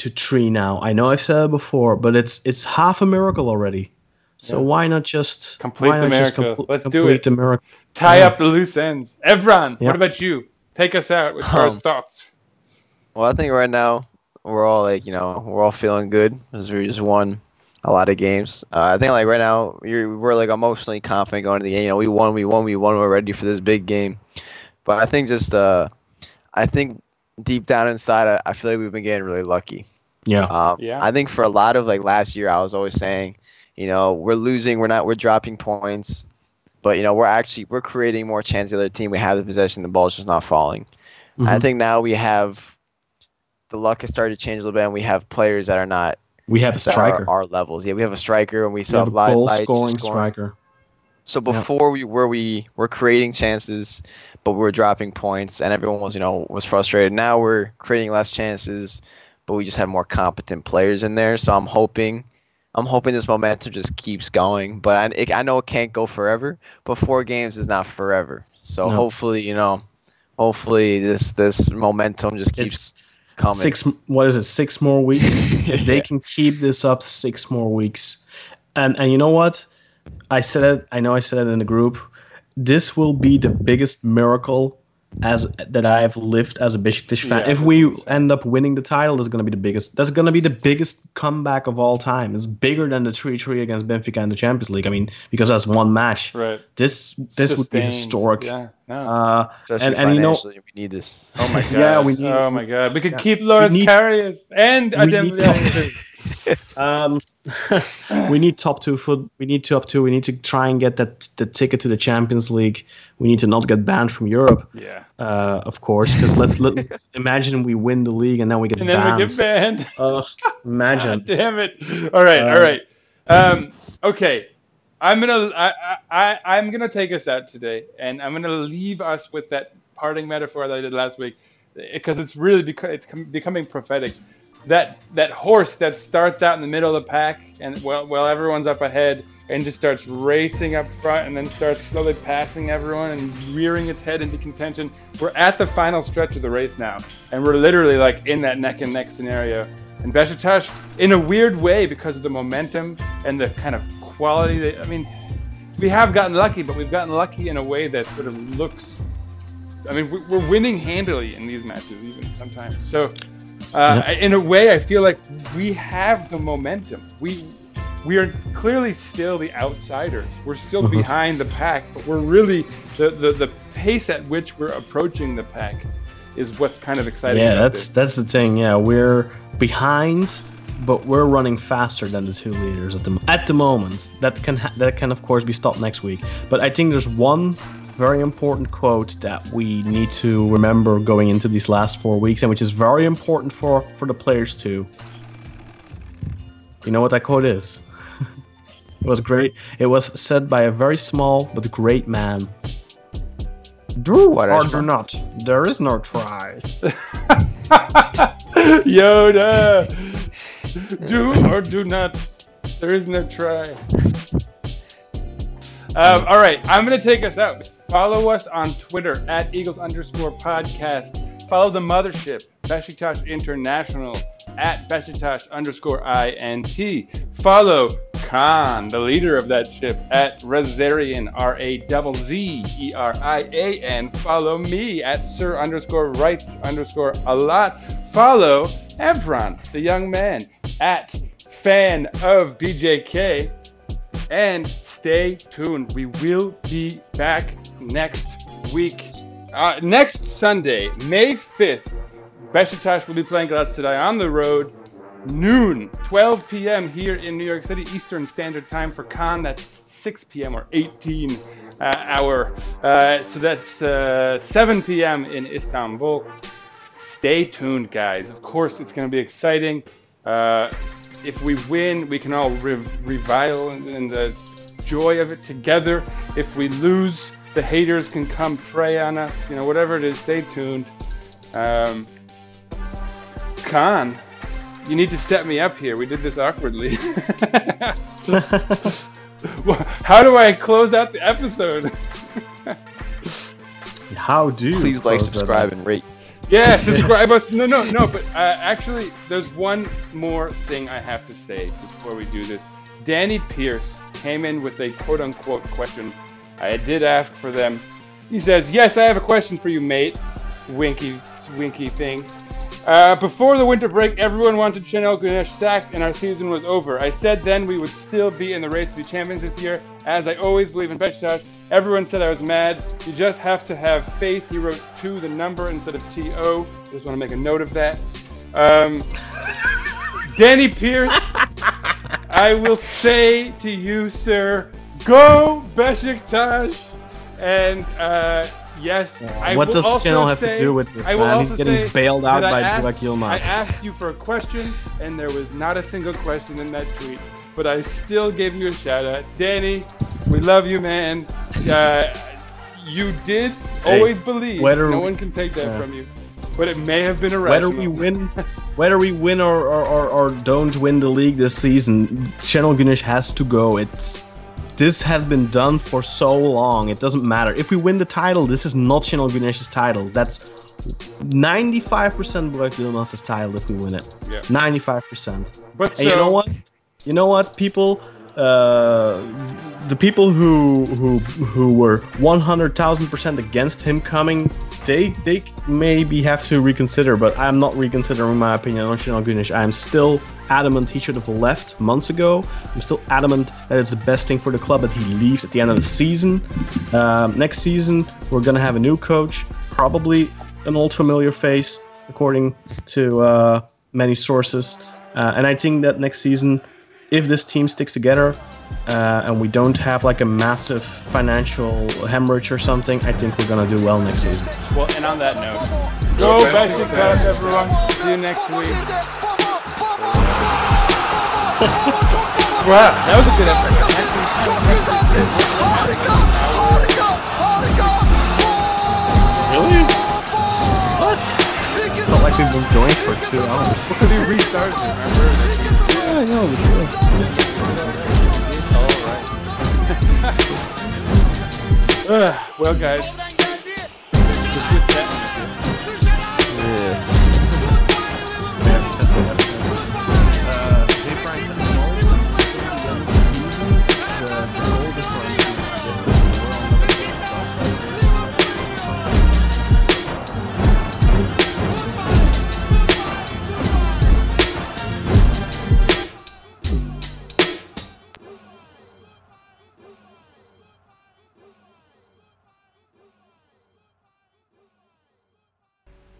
to to three now. I know I've said it before, but it's it's half a miracle already. So why not just Complete why the not just miracle. Let's do it. the miracle? tie yeah. up the loose ends. Evran, Yeah. what about you? Take us out with first Um, thoughts. Well, I think right now we're all like, you know, we're all feeling good because we just won a lot of games. Uh, I think like right now you're, we're like emotionally confident going to the game. You know, we won, we won, we won. We're ready for this big game. But I think just, uh, I think deep down inside, I, I feel like we've been getting really lucky. Yeah. Um, Yeah. I think for a lot of like last year, I was always saying, you know, we're losing, we're not, we're dropping points, but you know, we're actually we're creating more chance. The other team, we have the possession, the ball's just not falling. I Mhm. think now we have the luck has started to change a little bit, and we have players that are not we have a striker. Are our levels. Yeah, we have a striker, and we we saw have a Light- goal scoring scoring. striker. So before we were we were creating chances, but we were dropping points, and everyone was you know was frustrated. Now we're creating less chances, but we just have more competent players in there. So I'm hoping, I'm hoping this momentum just keeps going. But I, it, I know it can't go forever. But four games is not forever. So No. hopefully you know, hopefully this this momentum just keeps It's coming. six. What is it? Six more weeks. if [laughs] they can keep this up, six more weeks, and and you know what? I said it. I know I said it in the group. This will be the biggest miracle as that I have lived as a Besiktas fan. Yeah, if we end up winning the title, that's going to be the biggest. That's going to be the biggest comeback of all time. It's bigger than the three-three against Benfica in the Champions League. I mean, because that's one match. Right. This this would be historic. Yeah. No. Uh, and and you know, we need this. oh my [laughs] god. yeah, we need- Oh my god. We could yeah. keep Loris need- Karius and we Adem need Villagomez. [laughs] Um, [laughs] we need top two foot. We need top two. We need to try and get that the ticket to the Champions League. We need to not get banned from Europe, Yeah. uh, of course. Because let's, let [laughs] imagine we win the league and then we get And then banned. we get banned. [laughs] Ugh, imagine. God damn it! All right, all Um, right. Um, okay, I'm gonna I, I I- I'm gonna take us out today, and I'm gonna leave us with that parting metaphor that I did last week, because it's really because it's com- becoming prophetic. That that horse that starts out in the middle of the pack, and well, well, everyone's up ahead, and just starts racing up front, and then starts slowly passing everyone and rearing its head into contention. We're at the final stretch of the race now, and we're literally like in that neck and neck scenario. And Besiktas, in a weird way, because of the momentum and the kind of quality, that, I mean, we have gotten lucky, but we've gotten lucky in a way that sort of looks. I mean, we're winning handily in these matches, even sometimes. So, uh, in a way, I feel like we have the momentum. We we are clearly still the outsiders. We're still behind the pack, but we're really the, the the pace at which we're approaching the pack is what's kind of exciting. Yeah, that's this. that's the thing. Yeah, we're behind, but we're running faster than the two leaders at the at the moment. That can ha- that can of course be stopped next week. But I think there's one very important quote that we need to remember going into these last four weeks, and which is very important for for the players too. You know what that quote is? [laughs] it was great. It was said by a very small but great man. Do What or do not. There is no try. [laughs] Yoda, do or do not. There is no try. Um, all right, I'm gonna take us out. Follow us on Twitter at Eagles underscore podcast. Follow the mothership, Besiktas International, at Besiktas underscore INT. Follow Kaan, the leader of that ship, at Razzerian, R A Z Z E R I A N. Follow me at Sir underscore Writes underscore a lot. Follow Evran, the young man, at fan of BJK. And stay tuned. We will be back next week. Uh, next Sunday, May 5th, Besiktas will be playing Galatasaray on the road, noon, 12 p.m. here in New York City, Eastern Standard Time for Kaan. That's 6 p.m. or 18 uh, hour. Uh, so that's uh, 7 p.m. in Istanbul. Stay tuned, guys. Of course, it's going to be exciting. Uh, if we win, we can all re- revile in, in the joy of it together. If we lose, the haters can come prey on us. You know, whatever it is, stay tuned. Um, Kaan, you need to step me up here. We did this awkwardly. [laughs] How do I close out the episode? [laughs] How do you Please like, subscribe, and rate. Yeah, [laughs] subscribe us. No, no, no. But uh, actually, there's one more thing I have to say before we do this. Danny Pierce came in with a quote unquote question. I did ask for them. He says, Yes, I have a question for you, mate. Winky, winky thing. Uh, before the winter break, everyone wanted Şenol Güneş sacked and our season was over. I said then we would still be in the race to be champions this year, as I always believe in Besiktas. Everyone said I was mad. You just have to have faith. He wrote two, the number instead of T-O. Just want to make a note of that. Um, [laughs] Danny Pierce, I will say to you, sir, go Besiktas. And uh, yes, I what does Şenol have to do with this, man? He's getting bailed out by Burak Yilmaz. I asked you for a question, and there was not a single question in that tweet. But I still gave you a shout out, Danny. We love you, man. Uh, you did Hey, always believe. no we- one can take that yeah. from you. But it may have been whether we win, whether we win or, or, or, or don't win the league this season, Şenol Güneş has to go. It's this has been done for so long. It doesn't matter if we win the title. This is not Şenol Güneş's title. That's 95% Burak Yilmaz's title if we win it. Yeah. 95%. But And you know what? You know what? People, uh, the people who who who were 100,000% against him coming, they they maybe have to reconsider. But I'm not reconsidering my opinion on Şenol Güneş. I'm still adamant he should have left months ago. I'm still adamant that it's the best thing for the club that he leaves at the end of the season. Um, next season, we're gonna have a new coach, probably an old familiar face, according to uh, many sources. Uh, and I think that next season, if this team sticks together uh, and we don't have like a massive financial hemorrhage or something, I think we're gonna do well next season. Well, and on that note, go Besiktas, everyone. See you next week. [laughs] Wow, that was a good episode. Really? What? Felt like we've been going for two hours. Because we restarted, remember? Yeah, I know. Ugh, [laughs] [laughs] well, guys,